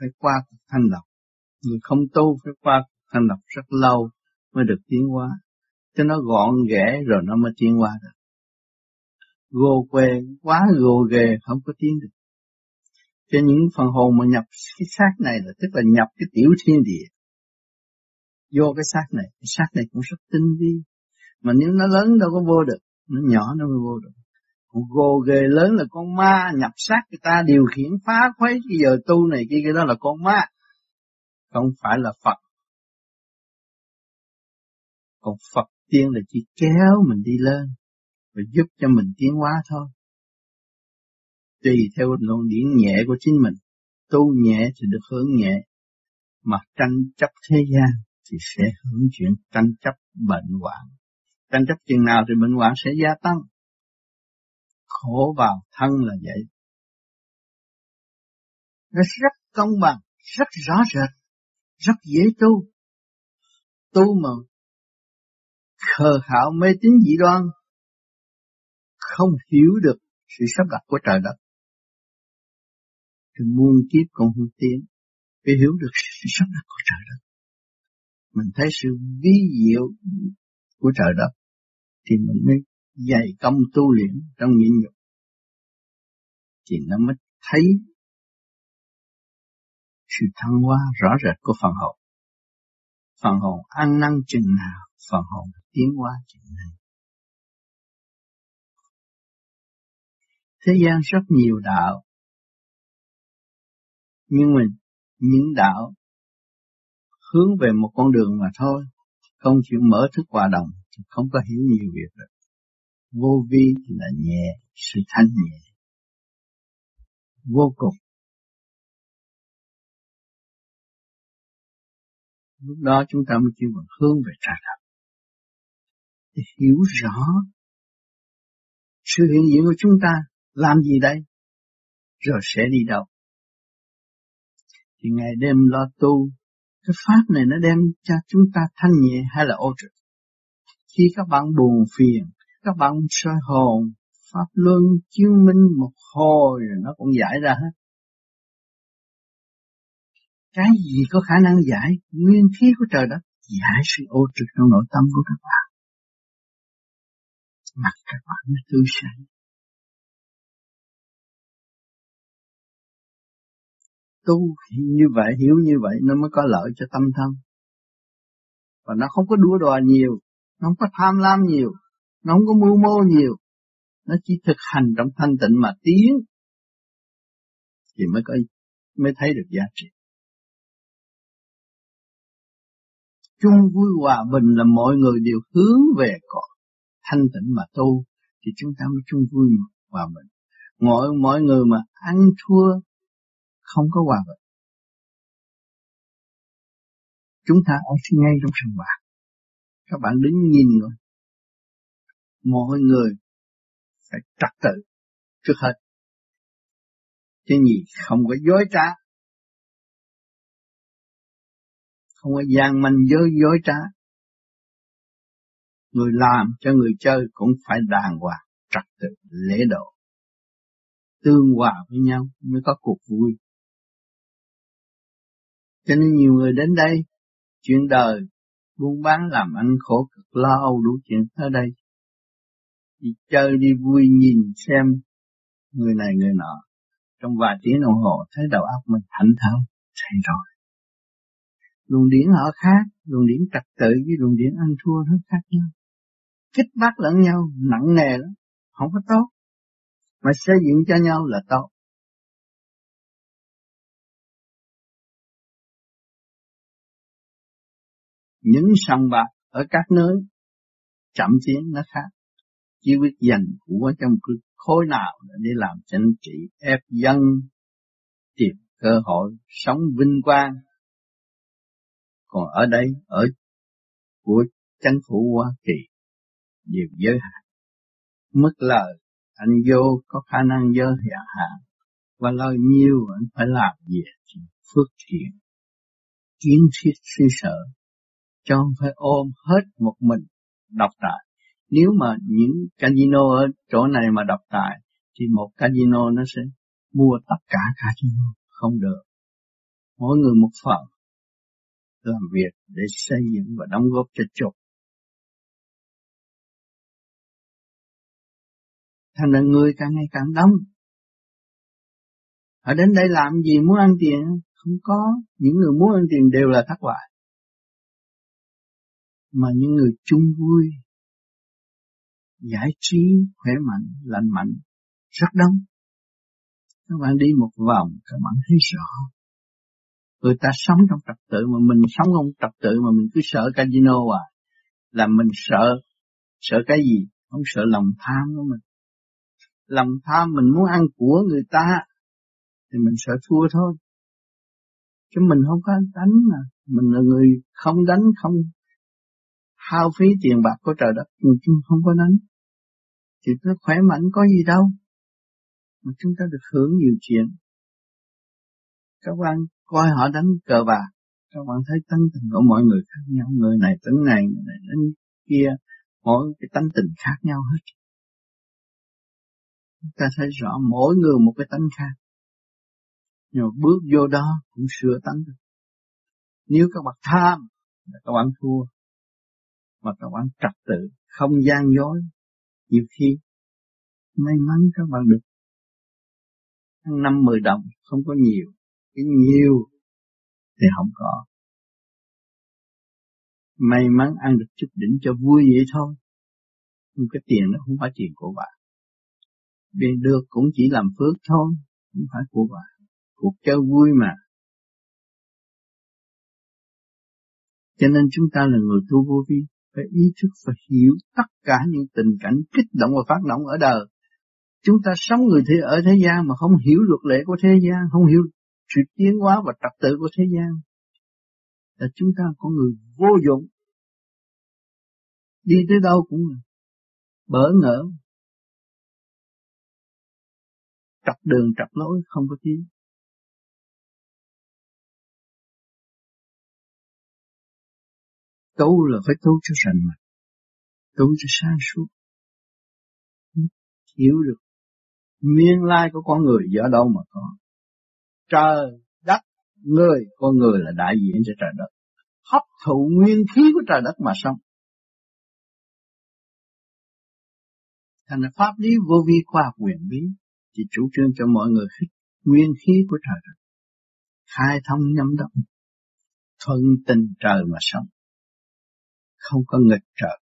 phải qua cuộc thanh lọc. Người không tu phải qua cuộc thanh lọc rất lâu mới được tiến hóa. Cho nó gọn ghẽ rồi nó mới tiến hóa được. Gồ quê, quá gồ ghề không có tiến được. Cho những phần hồn mà nhập cái xác này là tức là nhập cái tiểu thiên địa. Vô cái xác này, cái xác này cũng rất tinh vi. Mà nếu nó lớn đâu có vô được, nó nhỏ nó mới vô được. Gồ ghề lớn là con ma. Nhập xác người ta điều khiển phá khuấy. Cái giờ tu này kia cái đó là con ma. Không phải là Phật. Còn Phật tiên là chỉ kéo mình đi lên và giúp cho mình tiến hóa thôi. Tùy theo luận điển nhẹ của chính mình. Tu nhẹ thì được hưởng nhẹ. Mà tranh chấp thế gian thì sẽ hưởng chuyện tranh chấp bệnh hoạn tranh chấp chừng nào thì bệnh hoạn sẽ gia tăng khổ vào thân là vậy. Nó rất công bằng, rất rõ rệt, rất dễ tu. Tu mà khờ khảo mê tín dị đoan, không hiểu được sự sắp đặt của trời đất. Thì muôn kiếp còn không tiến, phải hiểu được sự sắp đặt của trời đất. Mình thấy sự vi diệu của trời đất, thì mình mới dày công tu luyện trong nhịn nhục thì nó mới thấy sự thăng hoa rõ rệt của phần hồn. Phần hồn ăn năn chừng nào, phần hồn tiến hóa chừng này. Thế gian rất nhiều đạo, nhưng mình những đạo hướng về một con đường mà thôi, không chịu mở thức hòa đồng, thì không có hiểu nhiều việc được. Vô vi là nhẹ, sự thanh nhẹ vô cùng. Lúc đó chúng ta mới chịu bằng hướng về trà thật. Để hiểu rõ sự hiện diện của chúng ta làm gì đây, rồi sẽ đi đâu. Thì ngày đêm lo tu, cái pháp này nó đem cho chúng ta thanh nhẹ hay là ô trực. Khi các bạn buồn phiền, các bạn soi hồn, Pháp Luân chứng minh một hồi rồi nó cũng giải ra hết. Cái gì có khả năng giải nguyên khí của trời đất giải sự ô trực trong nội tâm của các bạn. Mặt các bạn nó tươi sáng. Tu như vậy, hiểu như vậy nó mới có lợi cho tâm thân. Và nó không có đua đòi nhiều, nó không có tham lam nhiều, nó không có mưu mô nhiều. Nó chỉ thực hành trong thanh tịnh mà tiến thì mới có mới thấy được giá trị. chung vui hòa bình là mọi người đều hướng về cõi thanh tịnh mà tu thì chúng ta mới chung vui hòa bình. Mọi mọi người mà ăn thua không có hòa bình. Chúng ta ở ngay trong sân bạc. Các bạn đứng nhìn rồi. Mọi người phải trật tự trước hết. Chứ gì không có dối trá không có gian manh dối dối trá. Người làm cho người chơi cũng phải đàng hoàng, trật tự, lễ độ. Tương hòa với nhau mới có cuộc vui. Cho nên nhiều người đến đây, chuyện đời, buôn bán làm ăn khổ cực lo âu đủ chuyện ở đây. Đi chơi đi vui nhìn xem người này người nọ. Trong vài tiếng đồng hồ thấy đầu óc mình thảnh thơi, chạy rồi luồng điển họ khác, luồng điển trật tự với luồng điển ăn thua nó khác nhau. Kích bắt lẫn nhau, nặng nề lắm, không có tốt. Mà xây dựng cho nhau là tốt. Những sòng bạc ở các nơi chậm tiến nó khác. Chỉ biết dành của trong khối nào để làm chính trị ép dân tìm cơ hội sống vinh quang còn ở đây, ở của chính phủ Hoa Kỳ, đều giới hạn. mất lời, anh vô có khả năng giới hạn, và lời nhiều anh phải làm gì phước thiện, kiến thiết suy sở, cho không phải ôm hết một mình độc tài. Nếu mà những casino ở chỗ này mà độc tài, thì một casino nó sẽ mua tất cả casino, không được. Mỗi người một phần, làm việc để xây dựng và đóng góp cho chục. Thành là người càng ngày càng đông. họ đến đây làm gì muốn ăn tiền? Không có. Những người muốn ăn tiền đều là thất bại. Mà những người chung vui, giải trí, khỏe mạnh, lành mạnh, rất đông. Các bạn đi một vòng, các bạn thấy rõ người ta sống trong trật tự mà mình sống không trật tự mà mình cứ sợ casino à. Là mình sợ sợ cái gì? Không sợ lòng tham của mình. Lòng tham mình muốn ăn của người ta thì mình sợ thua thôi. Chứ mình không có đánh mà. Mình là người không đánh không hao phí tiền bạc của trời đất. Chúng không có nắm thì nó khỏe mạnh, có gì đâu. Mà chúng ta được hưởng nhiều chuyện. Các bạn coi họ đánh cờ bạc. Các bạn thấy tánh tình của mọi người khác nhau. Người này tính này, người này tính kia. Mỗi cái tánh tình khác nhau hết. Chúng ta thấy rõ mỗi người một cái tánh khác. Nhưng mà bước vô đó cũng sửa tánh được. Nếu các bạn tham các bạn thua mà các bạn trật tự không gian dối nhiều khi may mắn các bạn được năm mười đồng không có nhiều cái nhiều thì không có. May mắn ăn được chút đỉnh cho vui vậy thôi. Nhưng cái tiền nó không phải tiền của bạn. Vì được cũng chỉ làm phước thôi, không phải của bạn. Cuộc chơi vui mà. Cho nên chúng ta là người tu vô vi, phải ý thức và hiểu tất cả những tình cảnh kích động và phát động ở đời. Chúng ta sống người thế ở thế gian mà không hiểu luật lệ của thế gian, không hiểu sự tiến hóa và trật tự của thế gian là chúng ta có người vô dụng đi tới đâu cũng bỡ ngỡ trật đường trật lối không có tiếng. Tu là phải tu cho sạch mạch tu cho sáng suốt hiểu được nguyên lai của con người do đâu mà có trời đất người con người là đại diện cho trời đất hấp thụ nguyên khí của trời đất mà sống. Thành là pháp lý vô vi khoa học quyền bí thì chủ trương cho mọi người hít nguyên khí của trời đất. Khai thông nhâm động, thuận tình trời mà sống. Không có nghịch trời.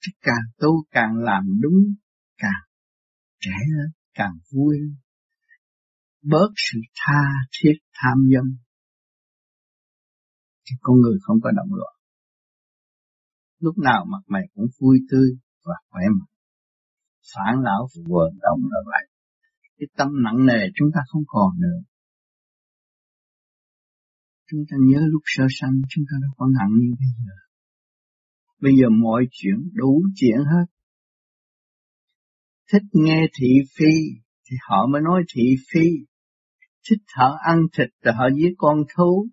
Chứ càng tu càng làm đúng, càng trẻ lên, càng vui bớt sự tha thiết tham dâm. Thì con người không có động loạn. Lúc nào mặt mày cũng vui tươi và khỏe mạnh. Phản lão vừa động là vậy. Cái tâm nặng nề chúng ta không còn nữa chúng ta nhớ lúc sơ sanh, chúng ta đã có nặng như bây giờ. Bây giờ mọi chuyện đủ chuyện hết. Thích nghe thị phi, thì họ mới nói thị phi. Thích họ ăn thịt thì họ giết con thú.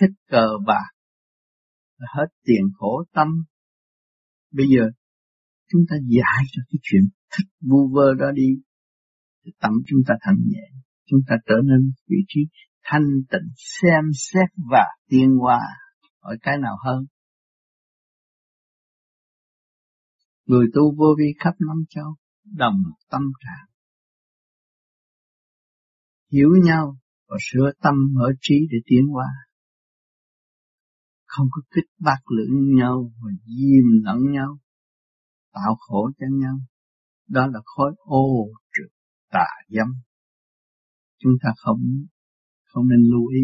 Thích cờ bạc hết tiền khổ tâm. Bây giờ chúng ta giải cho cái chuyện thích vu vơ đó đi, thì tâm chúng ta thành nhẹ, chúng ta trở nên vị trí thanh tịnh xem xét và tiên hoa hỏi cái nào hơn người tu vô vi khắp năm châu đồng tâm trạng hiểu nhau và sửa tâm mở trí để tiến qua Không có kích bác lẫn nhau và diêm lẫn nhau, tạo khổ cho nhau. Đó là khối ô trực tà dâm. Chúng ta không không nên lưu ý.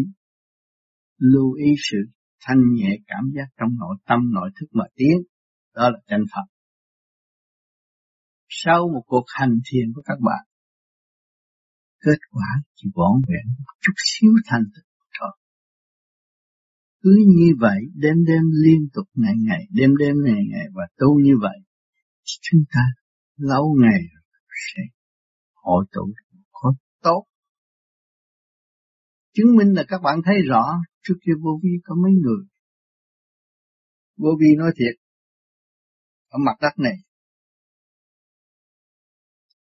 Lưu ý sự thanh nhẹ cảm giác trong nội tâm nội thức mà tiến. Đó là chân Phật. Sau một cuộc hành thiền của các bạn, kết quả chỉ vỏn vẹn một chút xíu thành tựu thôi. Cứ như vậy đêm đêm liên tục ngày ngày, đêm đêm ngày ngày và tu như vậy, chúng ta lâu ngày sẽ hội tụ có tốt. Chứng minh là các bạn thấy rõ trước kia vô vi có mấy người. Vô vi nói thiệt, ở mặt đất này,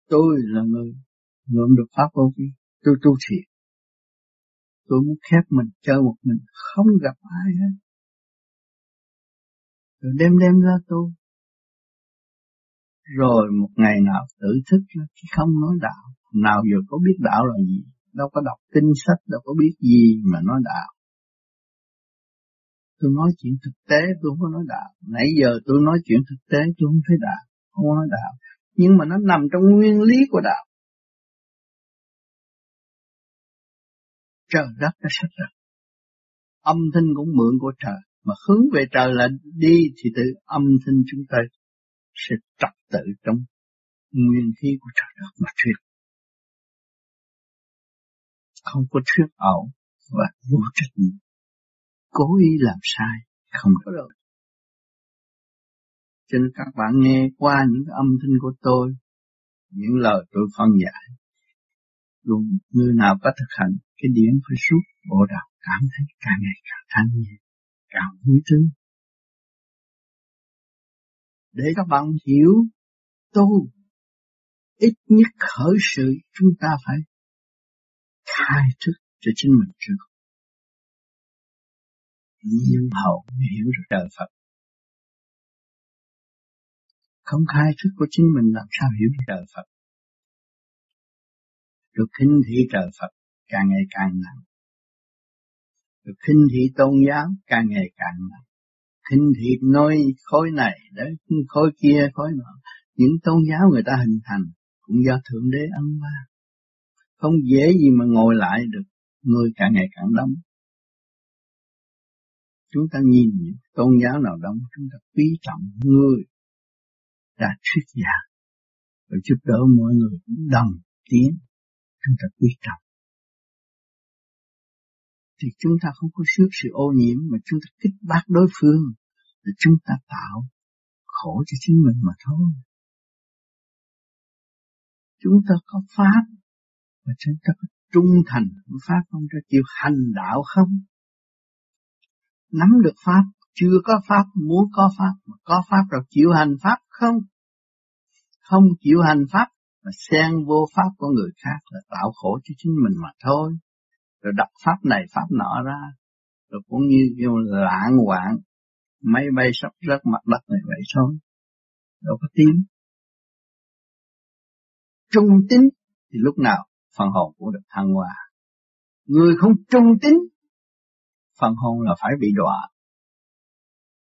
tôi là người ngưỡng được pháp vô vi tôi tu thiệt tôi muốn khép mình chơi một mình không gặp ai hết. Rồi đêm đêm ra tu. Rồi một ngày nào tự thức chứ không nói đạo. Nào giờ có biết đạo là gì? Đâu có đọc kinh sách đâu có biết gì mà nói đạo. Tôi nói chuyện thực tế tôi không có nói đạo. Nãy giờ tôi nói chuyện thực tế tôi không thấy đạo không nói đạo. Nhưng mà nó nằm trong nguyên lý của đạo. Trời đất đã sắp rồi. Âm thanh cũng mượn của trời, mà hướng về trời là đi thì từ âm thanh chúng ta sẽ trật tự trong nguyên khí của trời đất mà thuyết. Không có thuyết ảo và vô trách nhiệm. Cố ý làm sai, không có được. Cho nên các bạn nghe qua những âm thanh của tôi, những lời tôi phân giải, luôn người nào có thực hành cái điển phải suốt bộ đạo cảm thấy càng ngày càng thanh nhẹ càng vui tươi để các bạn hiểu tu ít nhất khởi sự chúng ta phải khai thức cho chính mình trước nhiên hậu mới hiểu được đời Phật không khai thức của chính mình làm sao hiểu được đời Phật được khinh thị trời Phật càng ngày càng nặng. được khinh thị tôn giáo càng ngày càng nặng. Khinh thị nói khối này, đấy, khối kia, khối nọ. Những tôn giáo người ta hình thành cũng do Thượng Đế ân ba. Không dễ gì mà ngồi lại được, người càng ngày càng đông. Chúng ta nhìn những tôn giáo nào đông, chúng ta quý trọng người. Đã thuyết giảng và giúp đỡ mọi người đồng tiến. Chúng ta quý trọng. Thì chúng ta không có sức sự ô nhiễm mà chúng ta kích bác đối phương. Thì chúng ta tạo khổ cho chính mình mà thôi. Chúng ta có pháp và chúng ta có trung thành với pháp không ta chịu hành đạo không? Nắm được pháp, chưa có pháp, muốn có pháp, mà có pháp rồi chịu hành pháp không? Không chịu hành pháp mà xen vô pháp của người khác là tạo khổ cho chính mình mà thôi. rồi đập pháp này pháp nọ ra rồi cũng như kêu lãng hoạn máy bay sắp rớt mặt đất này vậy thôi đâu có tiếng trung tín thì lúc nào phần hồn cũng được thăng hoa. Người không trung tín phần hồn là phải bị đọa.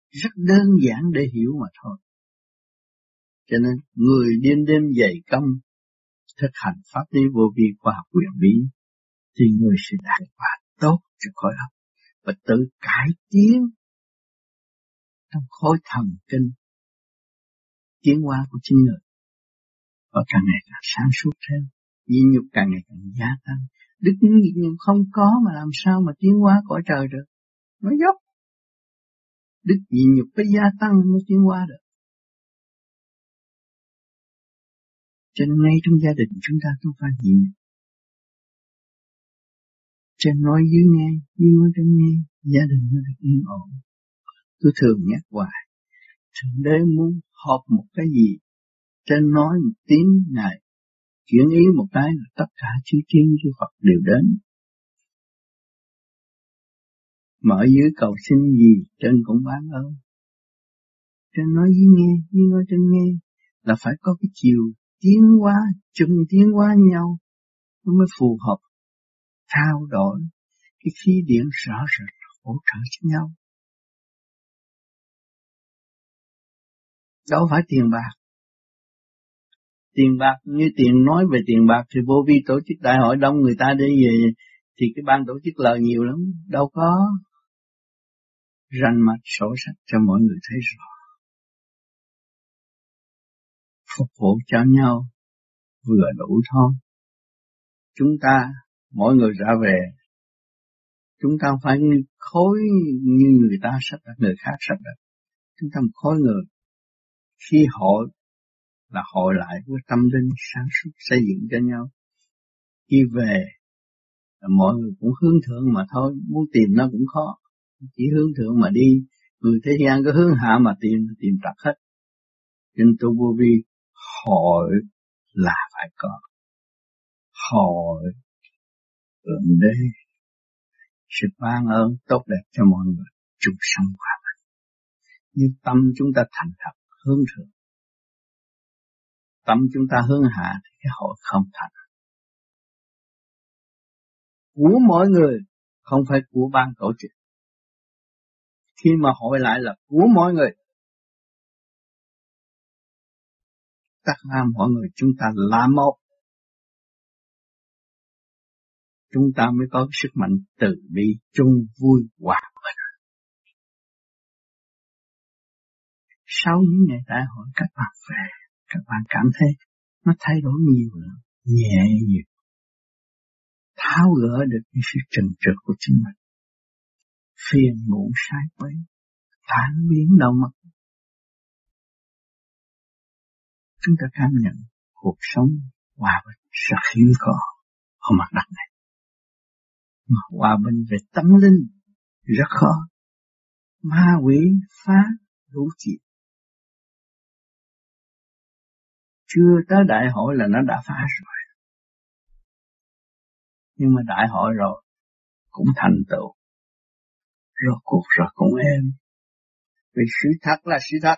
rất đơn giản để hiểu mà thôi. Cho nên người đêm đêm dày công thực hành pháp lý vô vi khoa học quyền bí thì người sẽ đạt quả tốt cho khối óc và tự cải tiến trong khối thần kinh tiến hóa của chính người. Và càng ngày càng sáng suốt thêm nhịn nhục càng ngày càng gia tăng. Đức nhịn nhục không có mà làm sao mà tiến hóa cõi trời được. Nó dốc. Đức nhịn nhục phải gia tăng mới tiến hóa được. Cho nên ngay trong gia đình chúng ta cũng phải nhịn trên nói dưới nghe dưới nói trên nghe gia đình nó được yên ổn. Tôi thường nhắc hoài, thượng đế muốn họp một cái gì, trên nói một tiếng ngài chuyển ý một cái là tất cả chư thiên chư Phật đều đến. Mà ở dưới cầu xin gì, trên cũng bán ơn. Trên nói với nghe, với nói trên nghe, là phải có cái chiều tiến hóa, chung tiến hóa nhau, nó mới phù hợp trao đổi cái khí điển rõ rệt, hỗ trợ cho nhau. Đâu phải tiền bạc tiền bạc. Như tiền nói về tiền bạc thì vô vi tổ chức đại hội đông người ta để về thì cái ban tổ chức lời nhiều lắm. Đâu có ranh mặt sổ sách cho mọi người thấy rõ. Phục vụ cho nhau vừa đủ thôi. Chúng ta, mỗi người ra về, chúng ta phải khối như người ta sắp đặt, người khác sắp đặt. Chúng ta một khối người, khi hội là hội lại với tâm linh sáng suốt, xây dựng cho nhau. Khi về, mọi người cũng hướng thượng mà thôi, muốn tìm nó cũng khó. Chỉ hướng thượng mà đi. Người thế gian cứ hướng hạ mà tìm tìm trật hết. Nên tu vô vi, hội là phải có. Hội ơn đế sự ban ơn tốt đẹp cho mọi người chung sống hòa bình Như tâm chúng ta thành thật, hướng thượng tâm chúng ta hướng hạ thì cái hội không thành. Của mọi người không phải của ban tổ chức. Khi mà hội lại là của mọi người tất cả mọi người chúng ta là một. Chúng ta mới có sức mạnh từ bi, chung vui, hòa bình. Sau những ngày đại hội, các bạn về các bạn cảm thấy nó thay đổi nhiều lắm nhẹ nhiều. Tháo gỡ được những sự trần trượt của chính mình. Phiền muộn sai quấy, tán biến đau mất. Chúng ta cảm nhận cuộc sống hòa bình rất hiếm có ở mặt đất này. Mà hòa bình về tâm linh rất khó. Ma quỷ phá đủ chuyện chưa tới đại hội là nó đã phá rồi. Nhưng mà đại hội rồi, cũng thành tựu. Rồi cuộc rồi cũng êm. Vì sự thật là sự thật.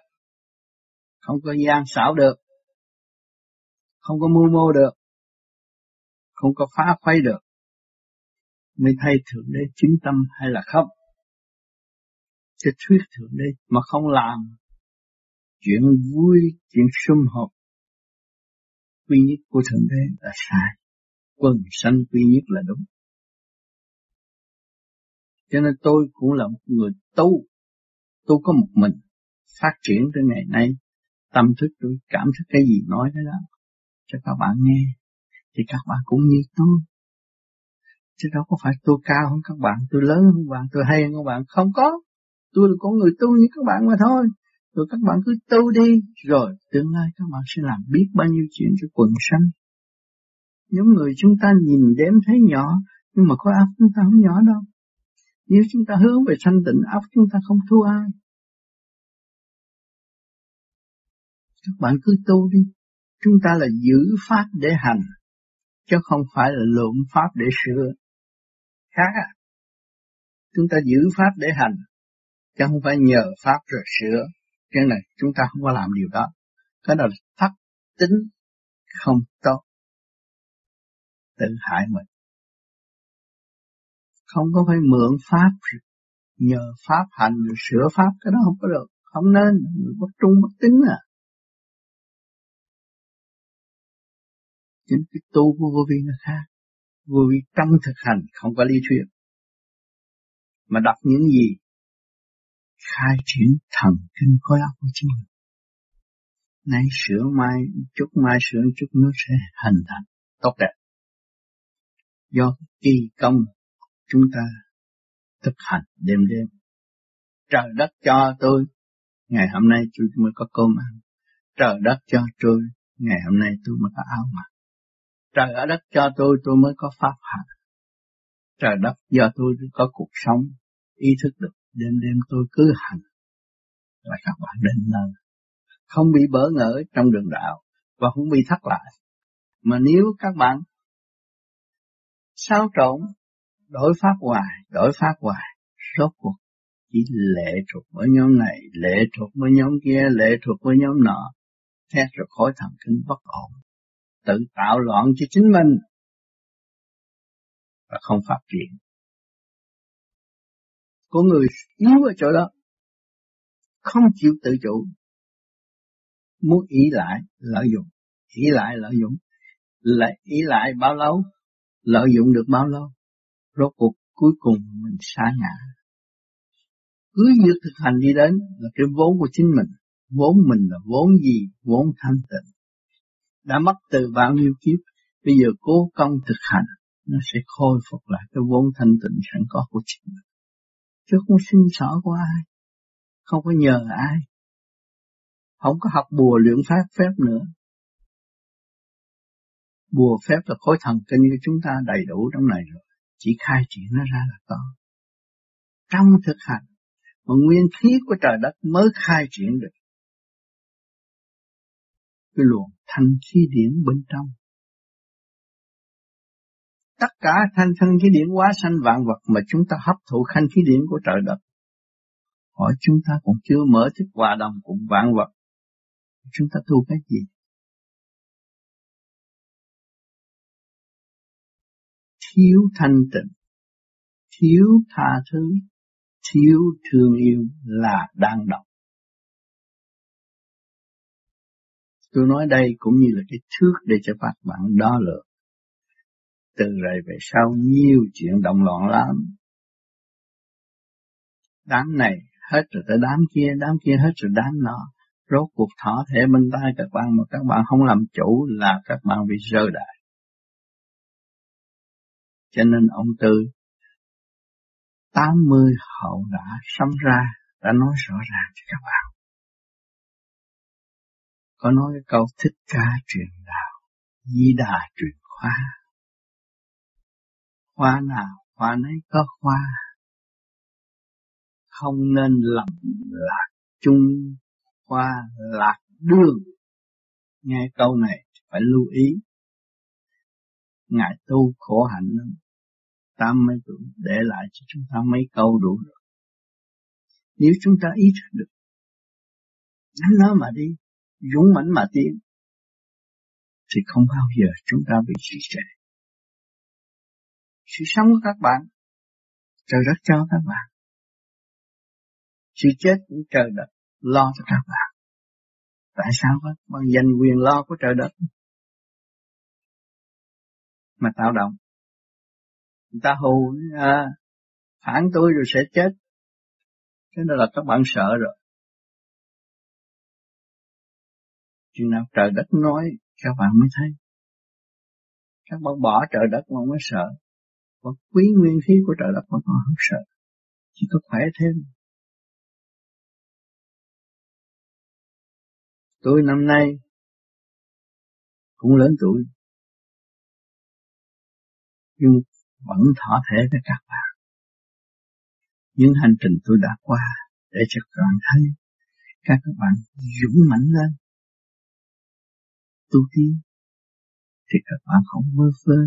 Không có gian xảo được. Không có mưu mô được. Không có phá khuấy được. Mới thay thượng đế chính tâm hay là không? Cái thuyết thượng đế mà không làm, chuyện vui, chuyện sum họp quy nhất của thượng đế là sai. Quần sanh quy nhất là đúng. Cho nên tôi cũng là một người tu. Tôi có một mình phát triển tới ngày nay. Tâm thức tôi, cảm thức cái gì nói cái đó cho các bạn nghe, thì các bạn cũng như tôi. Chứ đâu có phải tôi cao hơn các bạn, tôi lớn hơn các bạn, tôi hay hơn các bạn. Không có. Tôi là con người tu như các bạn mà thôi rồi các bạn cứ tu đi. Rồi, tương lai các bạn sẽ làm biết bao nhiêu chuyện cho quần sanh. Những người chúng ta nhìn đếm thấy nhỏ, nhưng mà có áp chúng ta không nhỏ đâu. Nếu chúng ta hướng về thanh tịnh, áp chúng ta không thua ai. Các bạn cứ tu đi. Chúng ta là giữ pháp để hành, chứ không phải là lộn pháp để sửa. Khác à. Chúng ta giữ pháp để hành, chứ không phải nhờ pháp rồi sửa cái này chúng ta không có làm điều đó. Cái đó là thất tính không tốt. Tự hại mình. Không có phải mượn pháp, nhờ pháp hành sửa pháp, cái đó không có được. Không nên bất trung bất tính à. Chính cái tu của vô vi nó khác. Vô vi trong thực hành không có lý thuyết. Mà đọc những gì khai triển thần kinh khối óc của chính mình. Nay sửa mai, chút mai sửa, chút nó sẽ hình thành tốt đẹp. Do kỳ công chúng ta thực hành đêm đêm. Trời đất cho tôi, ngày hôm nay tôi mới có cơm ăn. Trời đất cho tôi, ngày hôm nay tôi mới có áo mặc. Trời ở đất cho tôi tôi mới có pháp hành trời đất do tôi có cuộc sống ý thức được đêm đêm tôi cứ hành và các bạn đến nơi không bị bỡ ngỡ trong đường đạo và không bị thất lại mà nếu các bạn sao trộn, đổi pháp hoài, đổi pháp hoài, rốt cuộc chỉ lệ thuộc với nhóm này, lệ thuộc với nhóm kia, lệ thuộc với nhóm nọ thét rồi khối thần kinh bất ổn, tự tạo loạn cho chính mình. Và không phát triển của người yếu ở chỗ đó. Không chịu tự chủ. Muốn ý lại, lợi dụng. Ý lại, lợi dụng. Lại ý lại bao lâu? Lợi dụng được bao lâu? Rốt cuộc cuối cùng mình xa ngã. Cứ việc thực hành đi đến là cái vốn của chính mình. Vốn mình là vốn gì? Vốn thanh tịnh. Đã mất từ bao nhiêu kiếp? Bây giờ cố công thực hành, nó sẽ khôi phục lại cái vốn thanh tịnh sẵn có của chính mình chứ không xin xỏ của ai. Không có nhờ ai. Không có học bùa luyện pháp phép nữa. Bùa phép là khối thần kinh của chúng ta đầy đủ trong này rồi. Chỉ khai triển nó ra là có. Trong thực hành, mà nguyên khí của trời đất mới khai triển được. Cái luồng thanh khí điển bên trong tất cả thanh thanh khí điển quá sanh vạn vật mà chúng ta hấp thụ thanh khí điển của trời đất. Hỏi chúng ta còn chưa mở thức hòa đồng cùng vạn vật, chúng ta tu cái gì? Thiếu thanh tịnh, thiếu tha thứ, thiếu thương yêu là đang độc. Tôi nói đây cũng như là cái thước để cho các bạn đo lường từ rồi về sau nhiều chuyện động loạn lắm đám này hết rồi tới đám kia đám kia hết rồi đám nọ rốt cuộc thỏ thể bên tay các bạn mà các bạn không làm chủ là các bạn bị rơi đại cho nên ông Tư 80 hậu đã sống ra đã nói rõ ràng cho các bạn. Có nói cái câu thích ca truyền đạo, di đà truyền khoa hoa nào, hoa nấy có hoa Không nên lầm lạc chung hoa lạc đường. Nghe câu này phải lưu ý. Ngài tu khổ hạnh lắm tám mấy tuổi để lại cho chúng ta mấy câu đủ rồi. Nếu chúng ta ý thức được, nắm nó mà đi, dũng mãnh mà tiến, thì không bao giờ chúng ta bị trì trệ. Sự sống của các bạn, trời đất cho các bạn. Sự chết cũng trời đất lo cho các bạn. Tại sao các bạn dành quyền lo của trời đất mà tạo động? người ta hù à, phản tôi rồi sẽ chết thế nên là các bạn sợ rồi chừng nào trời đất nói các bạn mới thấy các bạn bỏ trời đất mà mới sợ và quý nguyên khí của trời đất mà họ không sợ. Chỉ có khỏe thêm tôi năm nay cũng lớn tuổi. Nhưng vẫn thỏa thể với các bạn. Những hành trình tôi đã qua để cho các bạn thấy các bạn dũng mãnh lên. Tu tiên thì các bạn không vơ vơ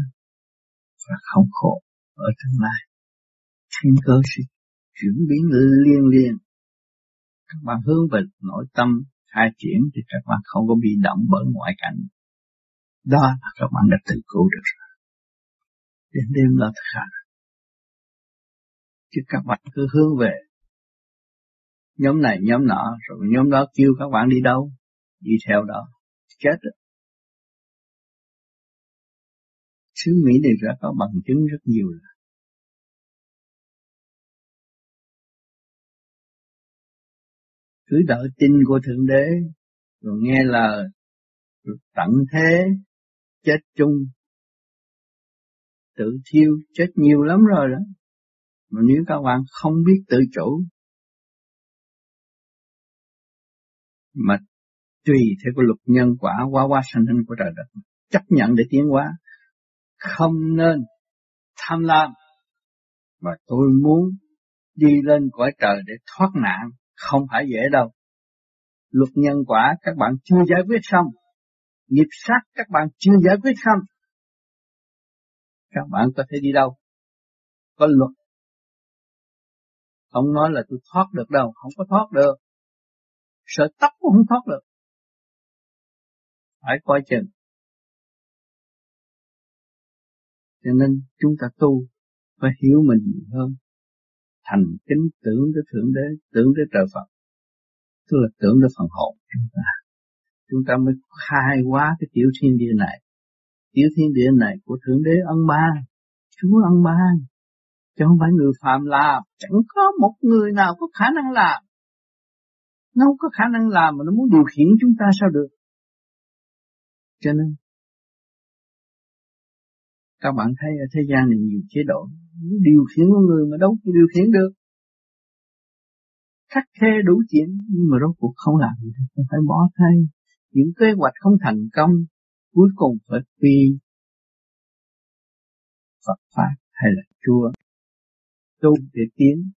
và không khổ ở tương lai. thiên cơ sẽ chuyển biến liên liên. Các bạn hướng về nội tâm khai triển thì các bạn không có bị động bởi ngoại cảnh. Đó là các bạn đã tự cứu được rồi. Đến đêm là khác chứ các bạn cứ hướng về nhóm này, nhóm nọ, rồi nhóm đó kêu các bạn đi đâu? Đi theo đó. Chết rồi. Xứ Mỹ này đã có bằng chứng rất nhiều rồi cứ đợi tin của Thượng Đế, rồi nghe lời, rồi tận thế, chết chung, tự thiêu, chết nhiều lắm rồi đó. Mà nếu các bạn không biết tự chủ, mà tùy theo cái luật nhân quả quá quá sanh hình của trời đất, chấp nhận để tiến hóa, không nên tham lam, mà tôi muốn đi lên cõi trời để thoát nạn không phải dễ đâu. Luật nhân quả các bạn chưa giải quyết xong. Nghiệp sát các bạn chưa giải quyết xong. Các bạn có thể đi đâu? Có luật. Không nói là tôi thoát được đâu, không có thoát được. Sợ tóc cũng không thoát được. Phải coi chừng. Cho nên chúng ta tu phải hiểu mình nhiều hơn thành kính tưởng tới Thượng Đế, tưởng tới trời Phật. Tức là tưởng tới phần hồn chúng ta. Chúng ta mới khai hóa cái tiểu thiên địa này. Tiểu thiên địa này của Thượng Đế ân ban, Chúa ân ban, chứ không phải người phạm làm. Chẳng có một người nào có khả năng làm. Nó không có khả năng làm mà nó muốn điều khiển chúng ta sao được. Cho nên các bạn thấy ở thế gian này nhiều chế độ. Điều khiển con người mà đâu có điều khiển được. Khắc khe đủ chuyện, nhưng mà rốt cuộc không làm được. Không phải bỏ thay. Những kế hoạch không thành công, cuối cùng phải quy Phật pháp hay là Chúa tu để tiến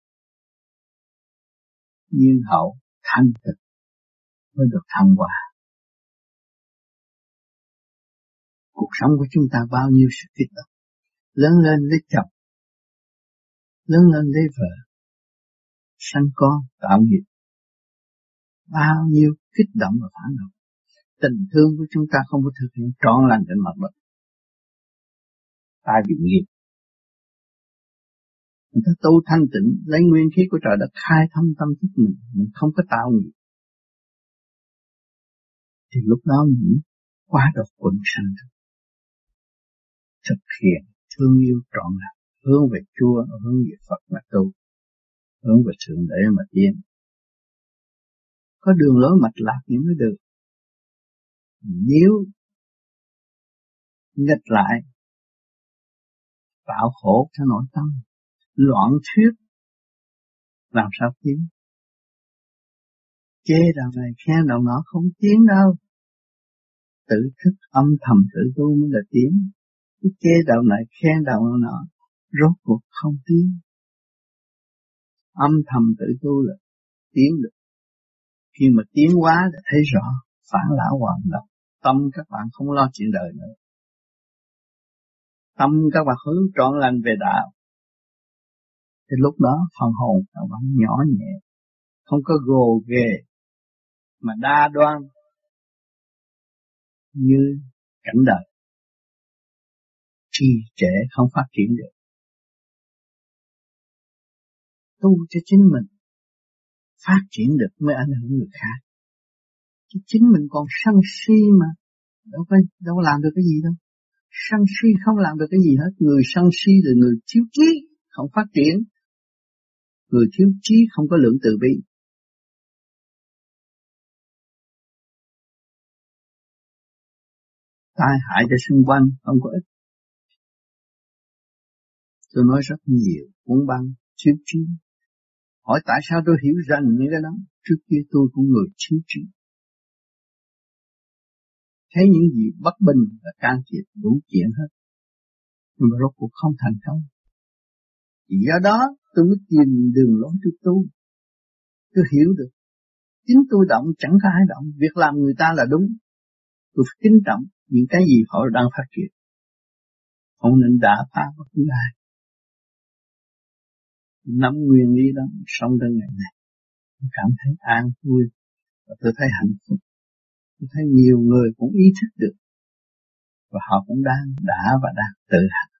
nhiên hậu thanh thực mới được thăng hoa. Cuộc sống của chúng ta bao nhiêu sự kích động. Lớn lên lấy chồng, lớn lên lấy vợ, sanh con, tạo nghiệp. Bao nhiêu kích động và phản động. Tình thương của chúng ta không có thực hiện trọn lành trên mặt đất. Ta bị nghiệp. Người ta tu thanh tịnh, lấy nguyên khí của trời đất, khai thâm tâm thức mình mình không có tạo nghiệp. Thì lúc đó mình quá độc quần sanh thực hiện thương yêu trọn lành, hướng về Chúa, hướng về Phật mà tu, hướng về Thượng Đế mà tiến. Có đường lối mạch lạc thì mới được. Nếu nghịch lại, tạo khổ cho nội tâm, loạn thuyết, làm sao tiến? Chê đạo này, khen đạo nọ không tiến đâu. Tự thức âm thầm tự tu mới là tiến cứ chê đạo này khen đạo nọ, rốt cuộc không tiến. Âm thầm tự tu là tiến được. Khi mà tiến quá là thấy rõ phản lão hoàn động tâm các bạn không lo chuyện đời nữa. Tâm các bạn hướng trọn lành về đạo. Thì lúc đó phần hồn các bạn nhỏ nhẹ, không có gồ ghề, mà đa đoan như cảnh đời trì trệ không phát triển được. Tu cho chính mình phát triển được mới ảnh hưởng người khác. Chứ chính mình còn sân si mà, đâu có đâu có làm được cái gì đâu. Sân si không làm được cái gì hết. Người sân si là người thiếu trí, không phát triển. Người thiếu trí không có lượng từ bi. Tai hại cho xung quanh không có ích tôi nói rất nhiều, cuốn băng thiếu trí hỏi tại sao tôi hiểu rằng những cái đó trước kia tôi cũng người thiếu trí thấy những gì bất bình là can thiệp đủ chuyện hết, nhưng mà rốt cuộc không thành công. Thì do đó tôi mới tìm đường lối cho tôi. Tôi hiểu được, chính tôi động chẳng có ai động, việc làm người ta là đúng. Tôi phải kính trọng những cái gì họ đang phát triển. Không nên đả phá bất cứ ai nắm nguyên lý đó, sống đến ngày này cảm thấy an vui và tôi thấy hạnh phúc. Tôi thấy nhiều người cũng ý thức được và họ cũng đang đã và đang tự hành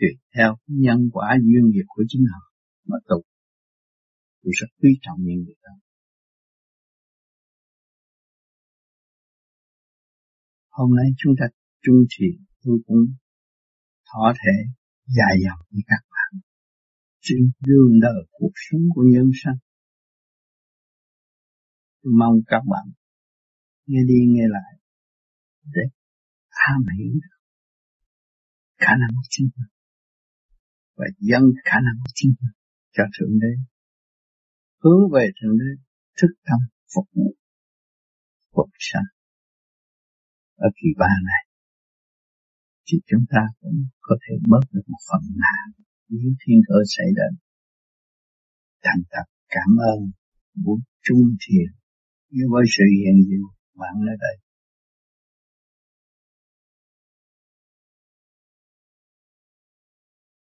tùy theo nhân quả duyên nghiệp của chính họ mà tu, tôi rất quý trọng những người đó. Hôm nay chúng ta chung thiền tôi cũng thọ thể dài dòng với các trên đường đời cuộc sống của nhân sanh. tôi mong các bạn nghe đi nghe lại để tham hiểu khả năng của chính mình và dâng khả năng của chính mình cho thượng đế hướng về thượng đế, thức tâm phục vụ cuộc sống ở kỳ ba này, thì chúng ta cũng có thể bớt được một phần nào nếu thiên cơ xảy đến. Thành thật cảm ơn, muốn trung thiền với sự hiện diện bạn ở đây.